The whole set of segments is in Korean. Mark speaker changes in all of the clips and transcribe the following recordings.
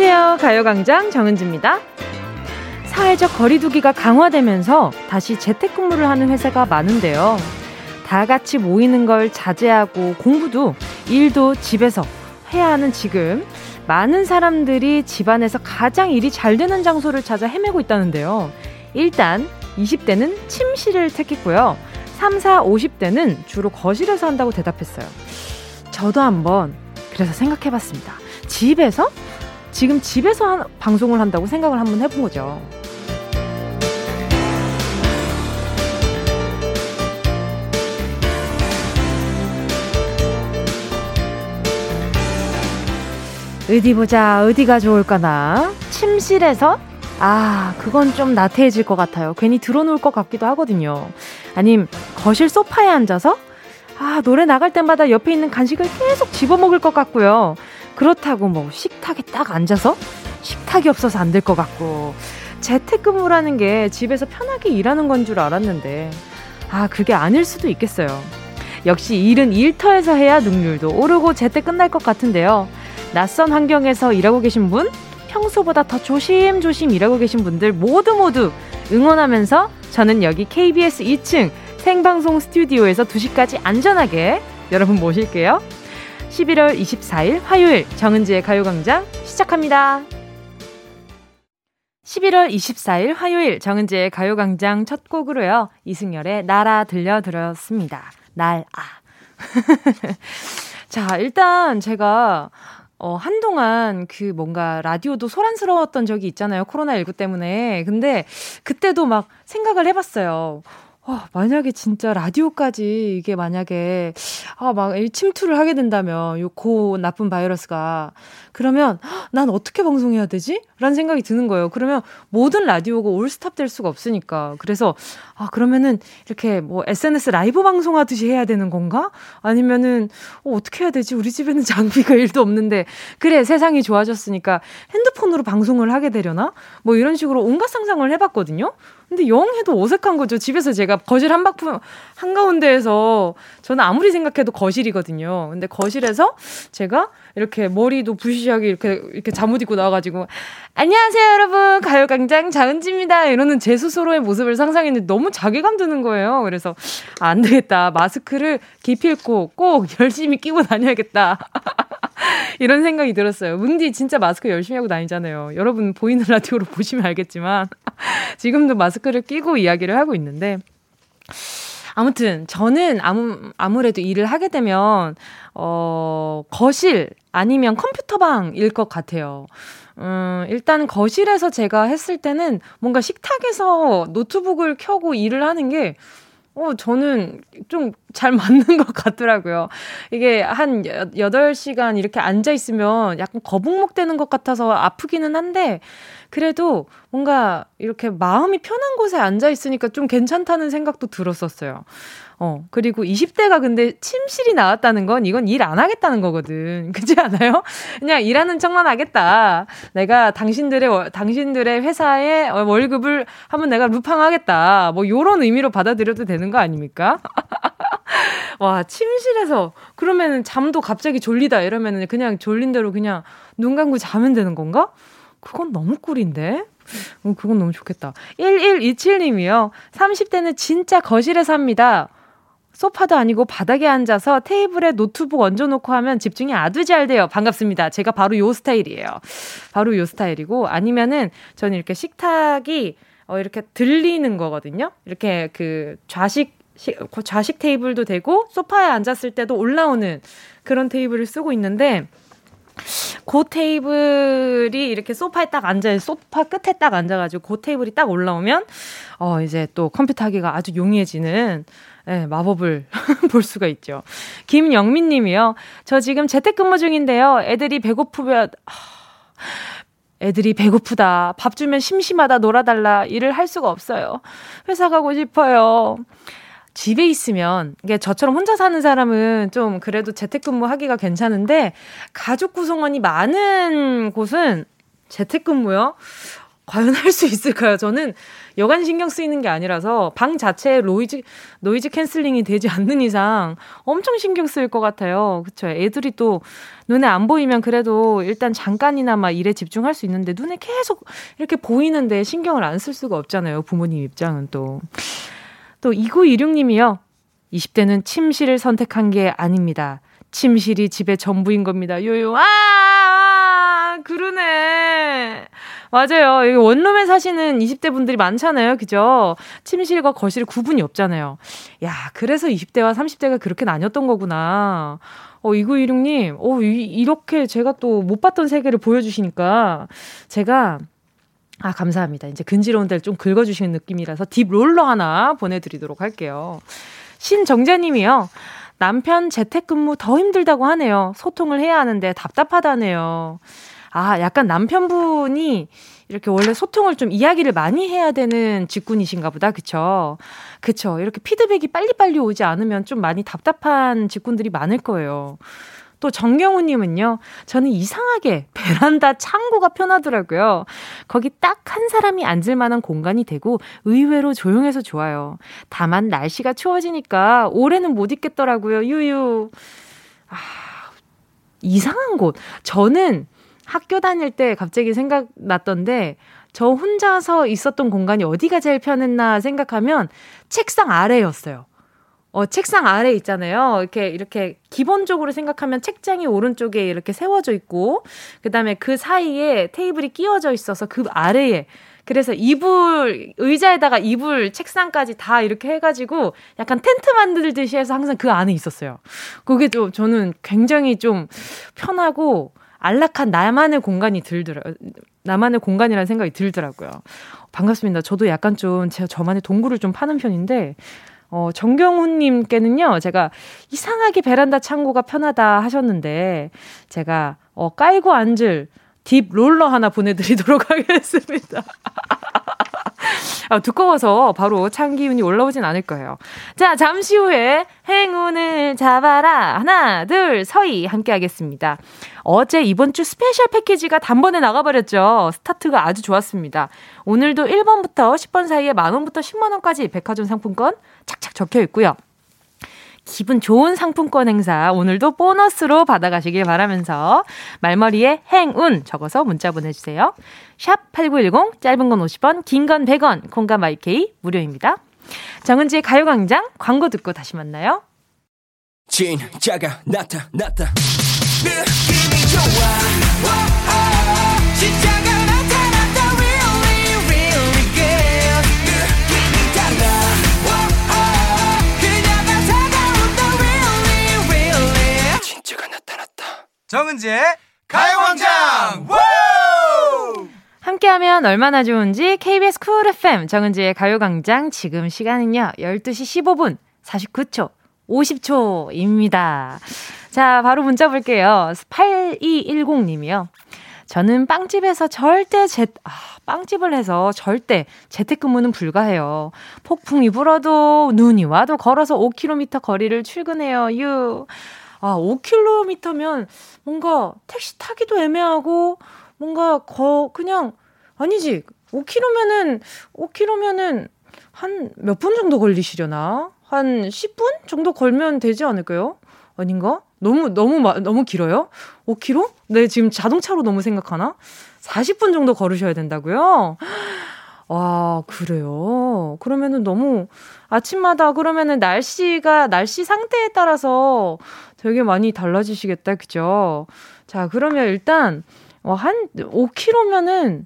Speaker 1: 안녕하세요. 가요광장 정은지입니다. 사회적 거리두기가 강화되면서 다시 재택근무를 하는 회사가 많은데요. 다 같이 모이는 걸 자제하고 공부도 일도 집에서 해야 하는 지금 많은 사람들이 집안에서 가장 일이 잘 되는 장소를 찾아 헤매고 있다는데요. 일단 20대는 침실을 택했고요. 3, 4, 50대는 주로 거실에서 한다고 대답했어요. 저도 한번 그래서 생각해 봤습니다. 집에서? 지금 집에서 한, 방송을 한다고 생각을 한번 해본 거죠. 어디 보자, 어디가 좋을까나? 침실에서? 아, 그건 좀 나태해질 것 같아요. 괜히 들어놓을 것 같기도 하거든요. 아님, 거실 소파에 앉아서? 아, 노래 나갈 때마다 옆에 있는 간식을 계속 집어먹을 것 같고요. 그렇다고 뭐, 식탁에 딱 앉아서? 식탁이 없어서 안 될 것 같고. 재택근무라는 게 집에서 편하게 일하는 건 줄 알았는데, 아, 그게 아닐 수도 있겠어요. 역시 일은 일터에서 해야 능률도 오르고 재택 끝날 것 같은데요. 낯선 환경에서 일하고 계신 분, 평소보다 더 조심조심 일하고 계신 분들 모두 모두 응원하면서 저는 여기 KBS 2층 생방송 스튜디오에서 2시까지 안전하게 여러분 모실게요. 11월 24일 화요일 정은지의 가요광장 시작합니다. 11월 24일 화요일 정은지의 가요광장 첫 곡으로요. 이승열의 나라 들려드렸습니다. 날, 아. 자, 일단 제가 어, 한동안 그 뭔가 라디오도 소란스러웠던 적이 있잖아요. 코로나19 때문에. 근데 그때도 막 생각을 해봤어요. 와, 만약에 진짜 라디오까지 이게 만약에, 아, 막 침투를 하게 된다면, 요 고 나쁜 바이러스가. 그러면, 난 어떻게 방송해야 되지? 라는 생각이 드는 거예요. 그러면 모든 라디오가 올스탑 될 수가 없으니까. 그래서, 아, 그러면은 이렇게 뭐 SNS 라이브 방송하듯이 해야 되는 건가? 아니면은, 어, 어떻게 해야 되지? 우리 집에는 장비가 일도 없는데. 그래, 세상이 좋아졌으니까 핸드폰으로 방송을 하게 되려나? 뭐 이런 식으로 온갖 상상을 해봤거든요. 근데 영 해도 어색한 거죠. 집에서 제가 거실 한바퀴 한가운데에서 저는 아무리 생각해도 거실이거든요. 근데 거실에서 제가 이렇게 머리도 부시시하게 이렇게 이렇게 잠옷 입고 나와가지고 안녕하세요 여러분 가요광장 장은지입니다 이러는 제 스스로의 모습을 상상했는데 너무 자괴감 드는 거예요. 그래서 아, 안 되겠다 마스크를 기필코 꼭 열심히 끼고 다녀야겠다. 이런 생각이 들었어요. 뭉디 진짜 마스크 열심히 하고 다니잖아요. 여러분 보이는 라디오로 보시면 알겠지만 지금도 마스크를 끼고 이야기를 하고 있는데 아무튼 저는 아무 아무래도 일을 하게 되면 어 거실 아니면 컴퓨터방일 것 같아요. 음, 일단 거실에서 제가 했을 때는 뭔가 식탁에서 노트북을 켜고 일을 하는 게 어, 저는 좀 잘 맞는 것 같더라고요. 이게 한 8시간 이렇게 앉아있으면 약간 거북목 되는 것 같아서 아프기는 한데, 그래도 뭔가 이렇게 마음이 편한 곳에 앉아있으니까 좀 괜찮다는 생각도 들었었어요. 어, 그리고 20대가 근데 침실이 나왔다는 건 이건 일 안 하겠다는 거거든. 그렇지 않아요? 그냥 일하는 척만 하겠다. 내가 당신들의, 당신들의 회사의 월급을 한번 내가 루팡하겠다. 뭐 요런 의미로 받아들여도 되는 거 아닙니까? 와, 침실에서 그러면은 잠도 갑자기 졸리다 이러면은 그냥 졸린 대로 그냥 눈 감고 자면 되는 건가? 그건 너무 꿀인데? 음, 그건 너무 좋겠다. 1127님이요. 30대는 진짜 거실에서 합니다. 소파도 아니고 바닥에 앉아서 테이블에 노트북 얹어놓고 하면 집중이 아주 잘 돼요. 반갑습니다. 제가 바로 요 스타일이에요. 바로 요 스타일이고 아니면은 저는 이렇게 식탁이 어 이렇게 들리는 거거든요. 이렇게 그 좌식 좌식 테이블도 되고 소파에 앉았을 때도 올라오는 그런 테이블을 쓰고 있는데 그 테이블이 이렇게 소파에 딱 앉아, 소파 끝에 딱 앉아가지고 그 테이블이 딱 올라오면, 어, 이제 또 컴퓨터 하기가 아주 용이해지는 네, 마법을 볼 수가 있죠. 김영민 님이요. 저 지금 재택근무 중인데요. 애들이 배고프면, 애들이 배고프다. 밥 주면 심심하다. 놀아달라. 일을 할 수가 없어요. 회사 가고 싶어요. 집에 있으면 이게 저처럼 혼자 사는 사람은 좀 그래도 재택근무 하기가 괜찮은데 가족 구성원이 많은 곳은 재택근무요. 과연 할 수 있을까요? 저는 여간 신경 쓰이는 게 아니라서 방 자체에 noise, noise canceling이 되지 않는 이상 엄청 신경 쓰일 것 같아요. 그쵸. 애들이 또 눈에 안 보이면 그래도 일단 잠깐이나마 일에 집중할 수 있는데 눈에 계속 이렇게 보이는데 신경을 안 쓸 수가 없잖아요. 부모님 입장은 또. 또 2926님이요. 20대는 침실을 선택한 게 아닙니다. 침실이 집의 전부인 겁니다. 요요. 아! 그러네. 맞아요. 여기 원룸에 사시는 20대 분들이 많잖아요. 그죠? 침실과 거실 구분이 없잖아요. 야, 그래서 20대와 30대가 그렇게 나뉘었던 거구나. 어, 2916님, 어, 이, 이렇게 제가 또 못 봤던 세계를 보여주시니까 제가 아, 감사합니다. 이제 근지러운 데를 좀 긁어주시는 느낌이라서 딥 롤러 하나 보내드리도록 할게요. 신정자님이요. 남편 재택근무 더 힘들다고 하네요. 소통을 해야 하는데 답답하다네요. 아, 약간 남편분이 이렇게 원래 소통을 좀 이야기를 많이 해야 되는 직군이신가 보다. 그쵸? 그쵸. 이렇게 피드백이 빨리빨리 오지 않으면 좀 많이 답답한 직군들이 많을 거예요. 또 정경우님은요, 저는 이상하게 베란다 창고가 편하더라고요. 거기 딱 한 사람이 앉을 만한 공간이 되고 의외로 조용해서 좋아요. 다만 날씨가 추워지니까 올해는 못 있겠더라고요. 유유. 아, 이상한 곳. 저는 학교 다닐 때 갑자기 생각났던데 저 혼자서 있었던 공간이 어디가 제일 편했나 생각하면 책상 아래였어요. 어, 책상 아래 있잖아요. 이렇게, 이렇게, 기본적으로 생각하면 책장이 오른쪽에 이렇게 세워져 있고, 그 다음에 그 사이에 테이블이 끼워져 있어서 그 아래에, 그래서 이불, 의자에다가 이불, 책상까지 다 이렇게 해가지고, 약간 텐트 만들듯이 해서 항상 그 안에 있었어요. 그게 좀, 저는 굉장히 좀 편하고, 안락한 나만의 공간이 들더라고요. 나만의 공간이라는 생각이 들더라고요. 반갑습니다. 저도 약간 좀 제가 저만의 동굴을 좀 파는 편인데, 어, 정경훈님께는요, 제가 이상하게 베란다 창고가 편하다 하셨는데, 제가, 어, 깔고 앉을 딥 롤러 하나 보내드리도록 하겠습니다. 아, 두꺼워서 바로 찬 기운이 올라오진 않을 거예요. 자, 잠시 후에 행운을 잡아라. 하나, 둘, 서희 함께 하겠습니다. 어제 이번 주 special 패키지가 단번에 나가버렸죠. 스타트가 아주 좋았습니다. 오늘도 1번부터 10번 사이에 만원부터 10만원까지 백화점 상품권 착착 적혀 있고요. 기분 좋은 상품권 행사 오늘도 보너스로 받아가시길 바라면서 말머리에 행운 적어서 문자 보내주세요. 샵 8910 짧은 건 50원 긴 건 100원 콩감 IK 무료입니다. 정은지의 가요광장 광고 듣고 다시 만나요. 진짜가 나타났다 느낌이 좋아 정은지의 가요광장 함께하면 얼마나 좋은지 KBS 쿨 FM 정은지의 가요광장 지금 시간은요 12시 15분 49초 50초입니다. 자 바로 문자 볼게요. 8210님이요. 저는 빵집에서 절대 재, 아, 빵집을 해서 절대 재택근무는 불가해요. 폭풍이 불어도 눈이 와도 걸어서 5km 거리를 출근해요. 유. 아, 5km면 뭔가 택시 타기도 애매하고 뭔가 거 그냥 아니지. 5km면은 5km면은 한 몇 분 정도 걸리시려나? 한 10분 정도 걸면 되지 않을까요? 아닌가? 너무 너무 너무 길어요? 5km? 네, 지금 자동차로 너무 생각하나? 40분 정도 걸으셔야 된다고요? 와, 그래요. 그러면은 너무 아침마다 그러면은 날씨가 날씨 상태에 따라서 되게 많이 달라지시겠다. 그죠? 자, 그러면 일단 어, 한 5km면은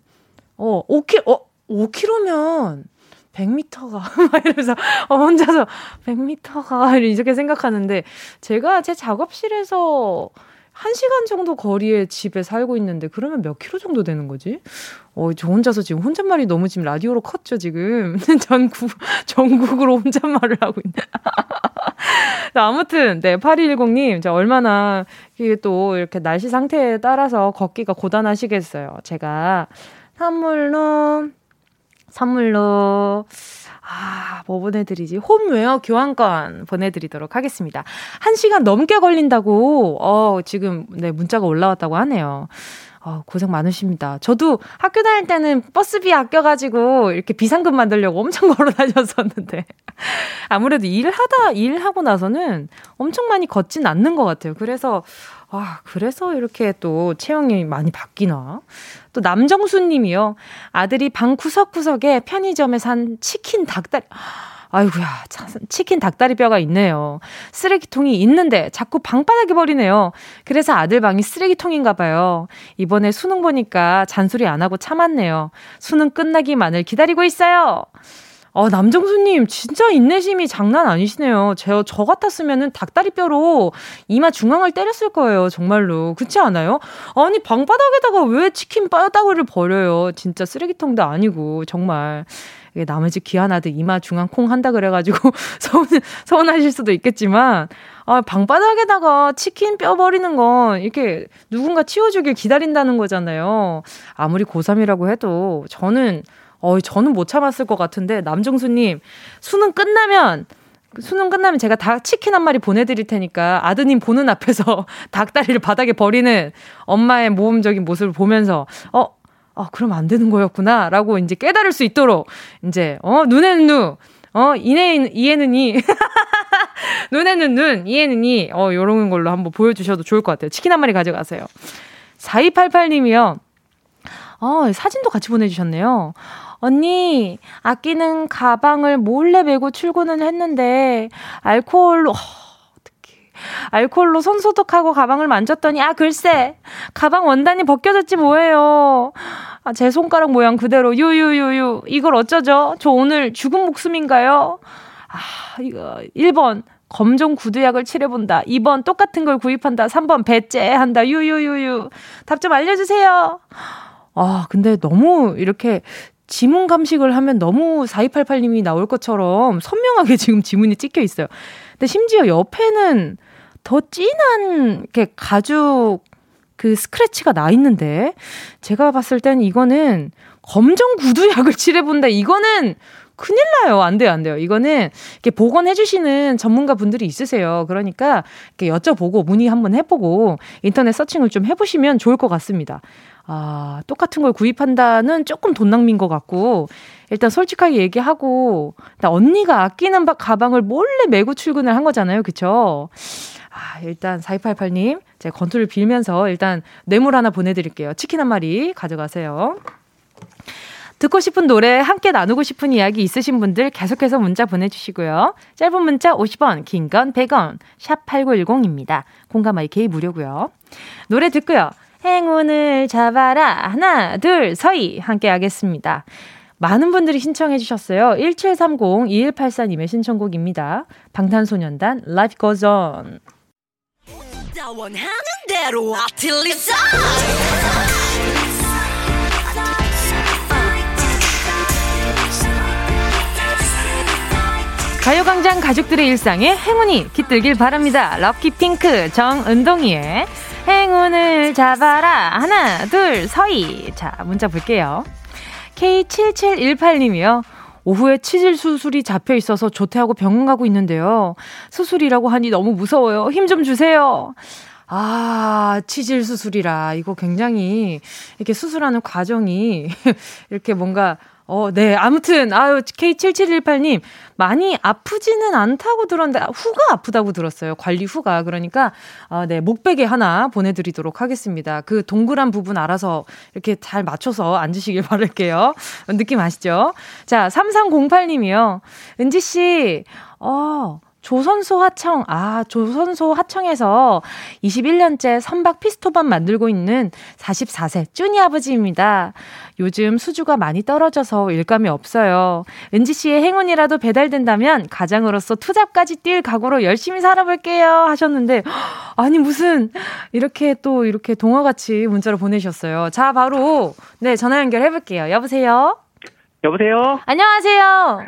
Speaker 1: 어, 5km 어, 5km면 100m가 막 이러면서 어, 혼자서 100m가 이렇게 생각하는데 제가 제 작업실에서 1시간 정도 거리에 집에 살고 있는데 그러면 몇 킬로 정도 되는 거지? 어, 저 혼자서 지금 혼잣말이 너무 지금 라디오로 컸죠, 지금. 전국, 전국으로 혼잣말을 하고 있네. 아무튼, 네, 8210님, 저 얼마나 이게 또 이렇게 날씨 상태에 따라서 걷기가 고단하시겠어요. 제가 선물로, 선물로, 아, 뭐 보내드리지? 홈웨어 교환권 보내드리도록 하겠습니다. 한 시간 넘게 걸린다고, 어, 지금, 네, 문자가 올라왔다고 하네요. 어, 고생 많으십니다. 저도 학교 다닐 때는 버스비 아껴가지고 이렇게 비상금 만들려고 엄청 걸어 다녔었는데. 아무래도 일하다, 일하고 나서는 엄청 많이 걷진 않는 것 같아요. 그래서, 아, 그래서 이렇게 또 체형이 많이 바뀌나? 또 남정수 님이요. 아들이 방 구석구석에 편의점에 산 치킨 닭다리. 아이고야, 치킨 닭다리뼈가 있네요. 쓰레기통이 있는데 자꾸 방바닥에 버리네요. 그래서 아들 방이 쓰레기통인가 봐요. 이번에 수능 보니까 잔소리 안 하고 참았네요. 수능 끝나기만을 기다리고 있어요. 어, 남정수님, 진짜 인내심이 장난 아니시네요. 저, 저 같았으면은 닭다리뼈로 이마 중앙을 때렸을 거예요. 정말로. 그렇지 않아요? 아니, 방바닥에다가 왜 치킨 뼈다구를 버려요? 진짜 쓰레기통도 아니고, 정말. 이게 남의 집 귀한 아들 이마 중앙 콩 한다 그래가지고 서운, 서운하실 수도 있겠지만, 아, 방바닥에다가 치킨 뼈 버리는 건 이렇게 누군가 치워주길 기다린다는 거잖아요. 아무리 고3이라고 해도 저는 어, 저는 못 참았을 것 같은데 남정수님 수능 끝나면 수능 끝나면 제가 닭 치킨 한 마리 보내드릴 테니까 아드님 보는 앞에서 닭다리를 바닥에 버리는 엄마의 모험적인 모습을 보면서 어, 어 그럼 안 되는 거였구나 라고 이제 깨달을 수 있도록 이제 어 눈에는 눈, 어 이내 이에는 이 눈에는 눈, 이에는 이, 어 요런 걸로 한번 보여주셔도 좋을 것 같아요. 치킨 한 마리 가져가세요. 4288님이요. 어, 사진도 같이 보내주셨네요. 언니, 아끼는 가방을 몰래 메고 출근을 했는데, 알코올로, 어, 어떡해. 알코올로 손 소독하고 가방을 만졌더니, 아, 글쎄, 가방 원단이 벗겨졌지 뭐예요. 아, 제 손가락 모양 그대로, 유유유유. 이걸 어쩌죠? 저 오늘 죽은 목숨인가요? 아, 이거, 1번. 검정 구두약을 칠해본다. 2번 똑같은 걸 구입한다. 3번 배째한다. 유유유유. 답 좀 알려주세요. 아, 근데 너무 이렇게 지문 감식을 하면 너무 4288님이 나올 것처럼 선명하게 지금 지문이 찍혀 있어요. 근데 심지어 옆에는 더 진한 이렇게 가죽 그 스크래치가 나 있는데 제가 봤을 땐 이거는 검정 구두약을 칠해본다. 이거는 큰일 나요. 안 돼요, 안 돼요. 이거는 이렇게 복원해주시는 전문가 분들이 있으세요. 그러니까 이렇게 여쭤보고 문의 한번 해보고 인터넷 서칭을 좀 해보시면 좋을 것 같습니다. 아, 똑같은 걸 구입한다는 조금 돈 낭비인 것 같고, 일단 솔직하게 얘기하고, 언니가 아끼는 가방을 몰래 메고 출근을 한 거잖아요. 그쵸? 아, 일단 4288님, 제가 건투를 빌면서 일단 뇌물 하나 보내드릴게요. 치킨 한 마리 가져가세요. 듣고 싶은 노래, 함께 나누고 싶은 이야기 있으신 분들 계속해서 문자 보내주시고요. 짧은 문자 50원, 긴 건 100원, 샵 8910입니다. 공감 IK 무료고요. 노래 듣고요. 행운을 잡아라. 하나, 둘, 서희. 함께 하겠습니다. 많은 분들이 신청해 주셨어요. 1730-2184님의 신청곡입니다. 방탄소년단 Life Goes On. 가요광장 가족들의 일상에 행운이 깃들길 바랍니다. 럭키핑크 정은동이의 행운을 잡아라. 하나, 둘, 서희. 자, 문자 볼게요. K7718님이요. 오후에 치질 수술이 잡혀 있어서 조퇴하고 병원 가고 있는데요. 수술이라고 하니 너무 무서워요. 힘 좀 주세요. 아, 치질 수술이라. 이거 굉장히 이렇게 수술하는 과정이 이렇게 뭔가 어, 네. 아무튼, 아유, K7718님, 많이 아프지는 않다고 들었는데, 후가 아프다고 들었어요. 관리 후가. 그러니까, 어, 네. 목베개 하나 보내드리도록 하겠습니다. 그 동그란 부분 알아서 이렇게 잘 맞춰서 앉으시길 바랄게요. 느낌 아시죠? 자, 3308님이요. 은지씨, 어, 조선소 하청, 아, 조선소 하청에서 21년째 선박 피스토반 만들고 있는 44세 쭈니 아버지입니다. 요즘 수주가 많이 떨어져서 일감이 없어요. 은지 씨의 행운이라도 배달된다면 가장으로서 투잡까지 뛸 각오로 열심히 살아볼게요. 하셨는데, 아니, 무슨, 이렇게 또 이렇게 동화같이 문자로 보내셨어요. 자, 바로, 네, 전화 연결해볼게요. 여보세요?
Speaker 2: 여보세요?
Speaker 1: 안녕하세요.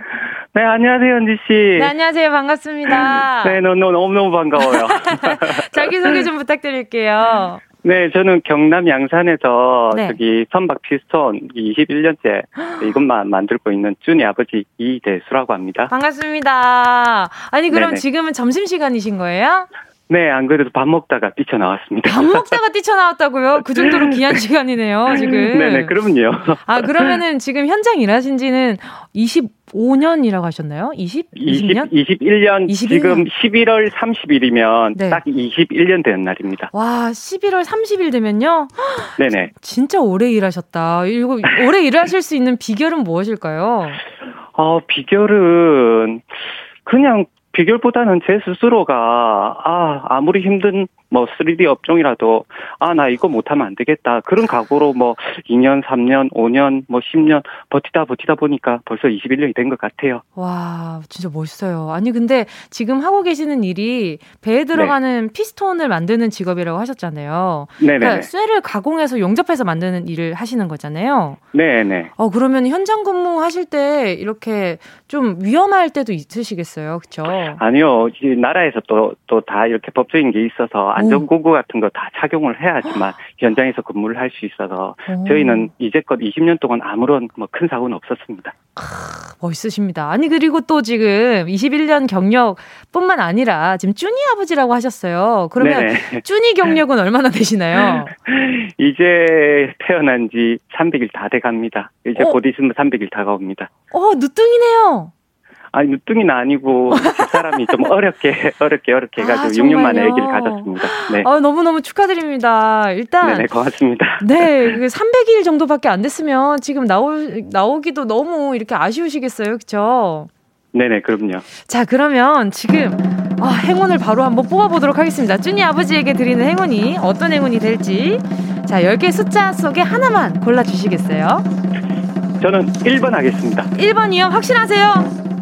Speaker 2: 네, 안녕하세요, 은지 씨.
Speaker 1: 네, 안녕하세요. 반갑습니다.
Speaker 2: 네, 너무, 너무, 너무 반가워요.
Speaker 1: 자기 소개 좀 부탁드릴게요.
Speaker 2: 네, 저는 경남 양산에서 네. 저기 선박 피스톤 21년째 이것만 만들고 있는 준이 아버지 이대수라고 합니다.
Speaker 1: 반갑습니다. 아니, 그럼 네네. 지금은 점심 시간이신 거예요?
Speaker 2: 네, 안 그래도 밥 먹다가 뛰쳐나왔습니다.
Speaker 1: 밥 먹다가 뛰쳐나왔다고요? 그 정도로 귀한 시간이네요, 지금.
Speaker 2: 네네, 그럼요.
Speaker 1: 아, 그러면은 지금 현장 일하신 지는 25년이라고 하셨나요? 20? 20년?
Speaker 2: 20, 21년, 21년. 지금 11월 30일이면 네. 딱 21년 된 날입니다.
Speaker 1: 와, 11월 30일 되면요?
Speaker 2: 네네.
Speaker 1: 진짜 오래 일하셨다. 이거 오래 일하실 수 있는 비결은 무엇일까요?
Speaker 2: 어, 비결은 그냥 비결보다는 제 스스로가 아 아무리 힘든 뭐 3D 업종이라도 아 나 이거 못하면 안 되겠다 그런 각오로 뭐 2년, 3년, 5년, 뭐 10년 버티다 버티다 보니까 벌써 21년이 된 것 같아요.
Speaker 1: 와 진짜 멋있어요. 아니 근데 지금 하고 계시는 일이 배에 들어가는 네. 피스톤을 만드는 직업이라고 하셨잖아요. 네네. 그러니까 쇠를 가공해서 용접해서 만드는 일을 하시는 거잖아요.
Speaker 2: 네네.
Speaker 1: 어 그러면 현장 근무하실 때 이렇게 좀 위험할 때도 있으시겠어요, 그렇죠?
Speaker 2: 아니요, 이 나라에서 또 또 다 이렇게 법적인 게 있어서 안 전고구 같은 거 다 착용을 해야지만 현장에서 근무를 할 수 있어서 오. 저희는 이제껏 20년 동안 아무런 뭐 큰 사고는 없었습니다.
Speaker 1: 아, 멋있으십니다. 아니 그리고 또 지금 21년 경력뿐만 아니라 지금 쭈니 아버지라고 하셨어요. 그러면 네네. 쭈니 경력은 얼마나 되시나요?
Speaker 2: 이제 태어난 지 300일 다 돼갑니다. 이제 어? 곧 있으면 300일 다가옵니다.
Speaker 1: 어, 늦둥이네요.
Speaker 2: 아니 누뚱이는 아니고 사람이 좀 어렵게 어렵게 어렵게 해가지고 아, 6년 만에 아기를 가졌습니다. 네.
Speaker 1: 아, 너무 너무 축하드립니다. 일단
Speaker 2: 네네 고맙습니다.
Speaker 1: 네, 300일 정도밖에 안 됐으면 지금 나오 나오기도 너무 이렇게 아쉬우시겠어요, 그렇죠?
Speaker 2: 네네 그럼요.
Speaker 1: 자 그러면 지금 아, 행운을 바로 한번 뽑아보도록 하겠습니다. 쭈니 아버지에게 드리는 행운이 어떤 행운이 될지 자 10개 숫자 속에 하나만 골라주시겠어요?
Speaker 2: 저는 1번 하겠습니다.
Speaker 1: 1번이요? 확실하세요?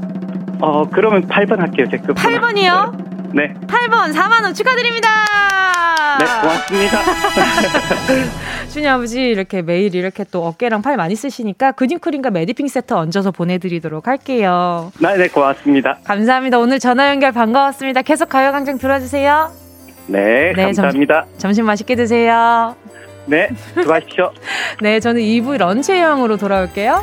Speaker 2: 어, 그러면 8번 할게요, 제 급.
Speaker 1: 8번이요?
Speaker 2: 네.
Speaker 1: 8번 4만원 축하드립니다!
Speaker 2: 네, 고맙습니다.
Speaker 1: 준이 아버지 이렇게 매일 이렇게 또 어깨랑 팔 많이 쓰시니까 근육크림과 메디핑 세트 얹어서 보내드리도록 할게요.
Speaker 2: 네, 네, 고맙습니다.
Speaker 1: 감사합니다. 오늘 전화 연결 반가웠습니다. 계속 가요광장 들어주세요.
Speaker 2: 네, 네 감사합니다.
Speaker 1: 점심, 점심 맛있게 드세요.
Speaker 2: 네, 수고하십시오.
Speaker 1: 네, 저는 2부 런치 여행으로 돌아올게요.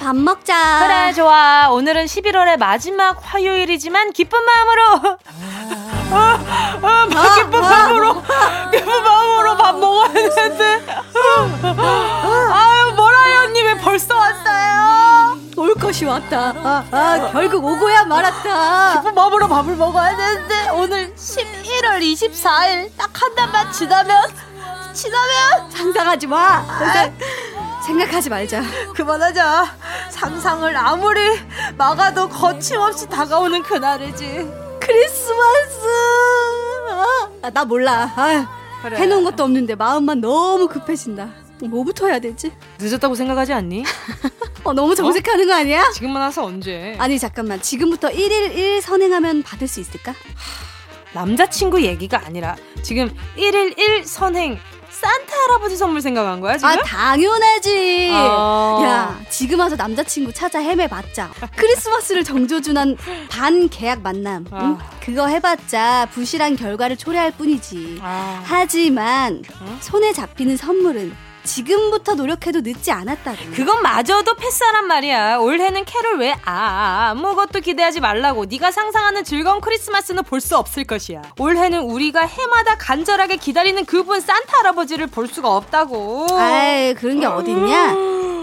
Speaker 3: 밥 먹자.
Speaker 1: 그래 좋아. 오늘은 11월의 마지막 화요일이지만 기쁜 마음으로 아, 아, 아, 기쁜 마음으로 기쁜 마음으로 밥 먹어야 되는데. 아유 뭐라요 언니 왜 벌써 왔어요?
Speaker 3: 올 것이 왔다. 아, 아 결국 오고야 말았다.
Speaker 1: 기쁜 마음으로 밥을 먹어야 되는데 오늘 11월 24일 딱 한 달만 지나면 지나면
Speaker 3: 상상하지 마. 생각하지 말자.
Speaker 1: 그만하자. 상상을 아무리 막아도 거침없이 다가오는 그날이지. 크리스마스.
Speaker 3: 아, 나 몰라. 아, 그래. 해놓은 것도 없는데 마음만 너무 급해진다. 뭐부터 해야 되지?
Speaker 1: 늦었다고 생각하지 않니?
Speaker 3: 어, 너무 정색하는 어? 거 아니야?
Speaker 1: 지금만 와서 언제?
Speaker 3: 아니 잠깐만 지금부터 1일 1 선행하면 받을 수 있을까?
Speaker 1: 남자친구 얘기가 아니라 지금 1일 1 선행 산타 할아버지 선물 생각한 거야 지금?
Speaker 3: 아 당연하지. 어... 야 지금 와서 남자친구 찾아 헤매봤자 크리스마스를 정조준한 반 계약 만남. 아... 응? 그거 해봤자 부실한 결과를 초래할 뿐이지. 아... 하지만 응? 손에 잡히는 선물은 지금부터 노력해도 늦지 않았다고.
Speaker 1: 그건 마저도 패스하란 말이야. 올해는 캐롤 왜 아, 아무것도 기대하지 말라고. 네가 상상하는 즐거운 크리스마스는 볼 수 없을 것이야. 올해는 우리가 해마다 간절하게 기다리는 그분 산타 할아버지를 볼 수가 없다고.
Speaker 3: 아이, 그런 게 어딨냐?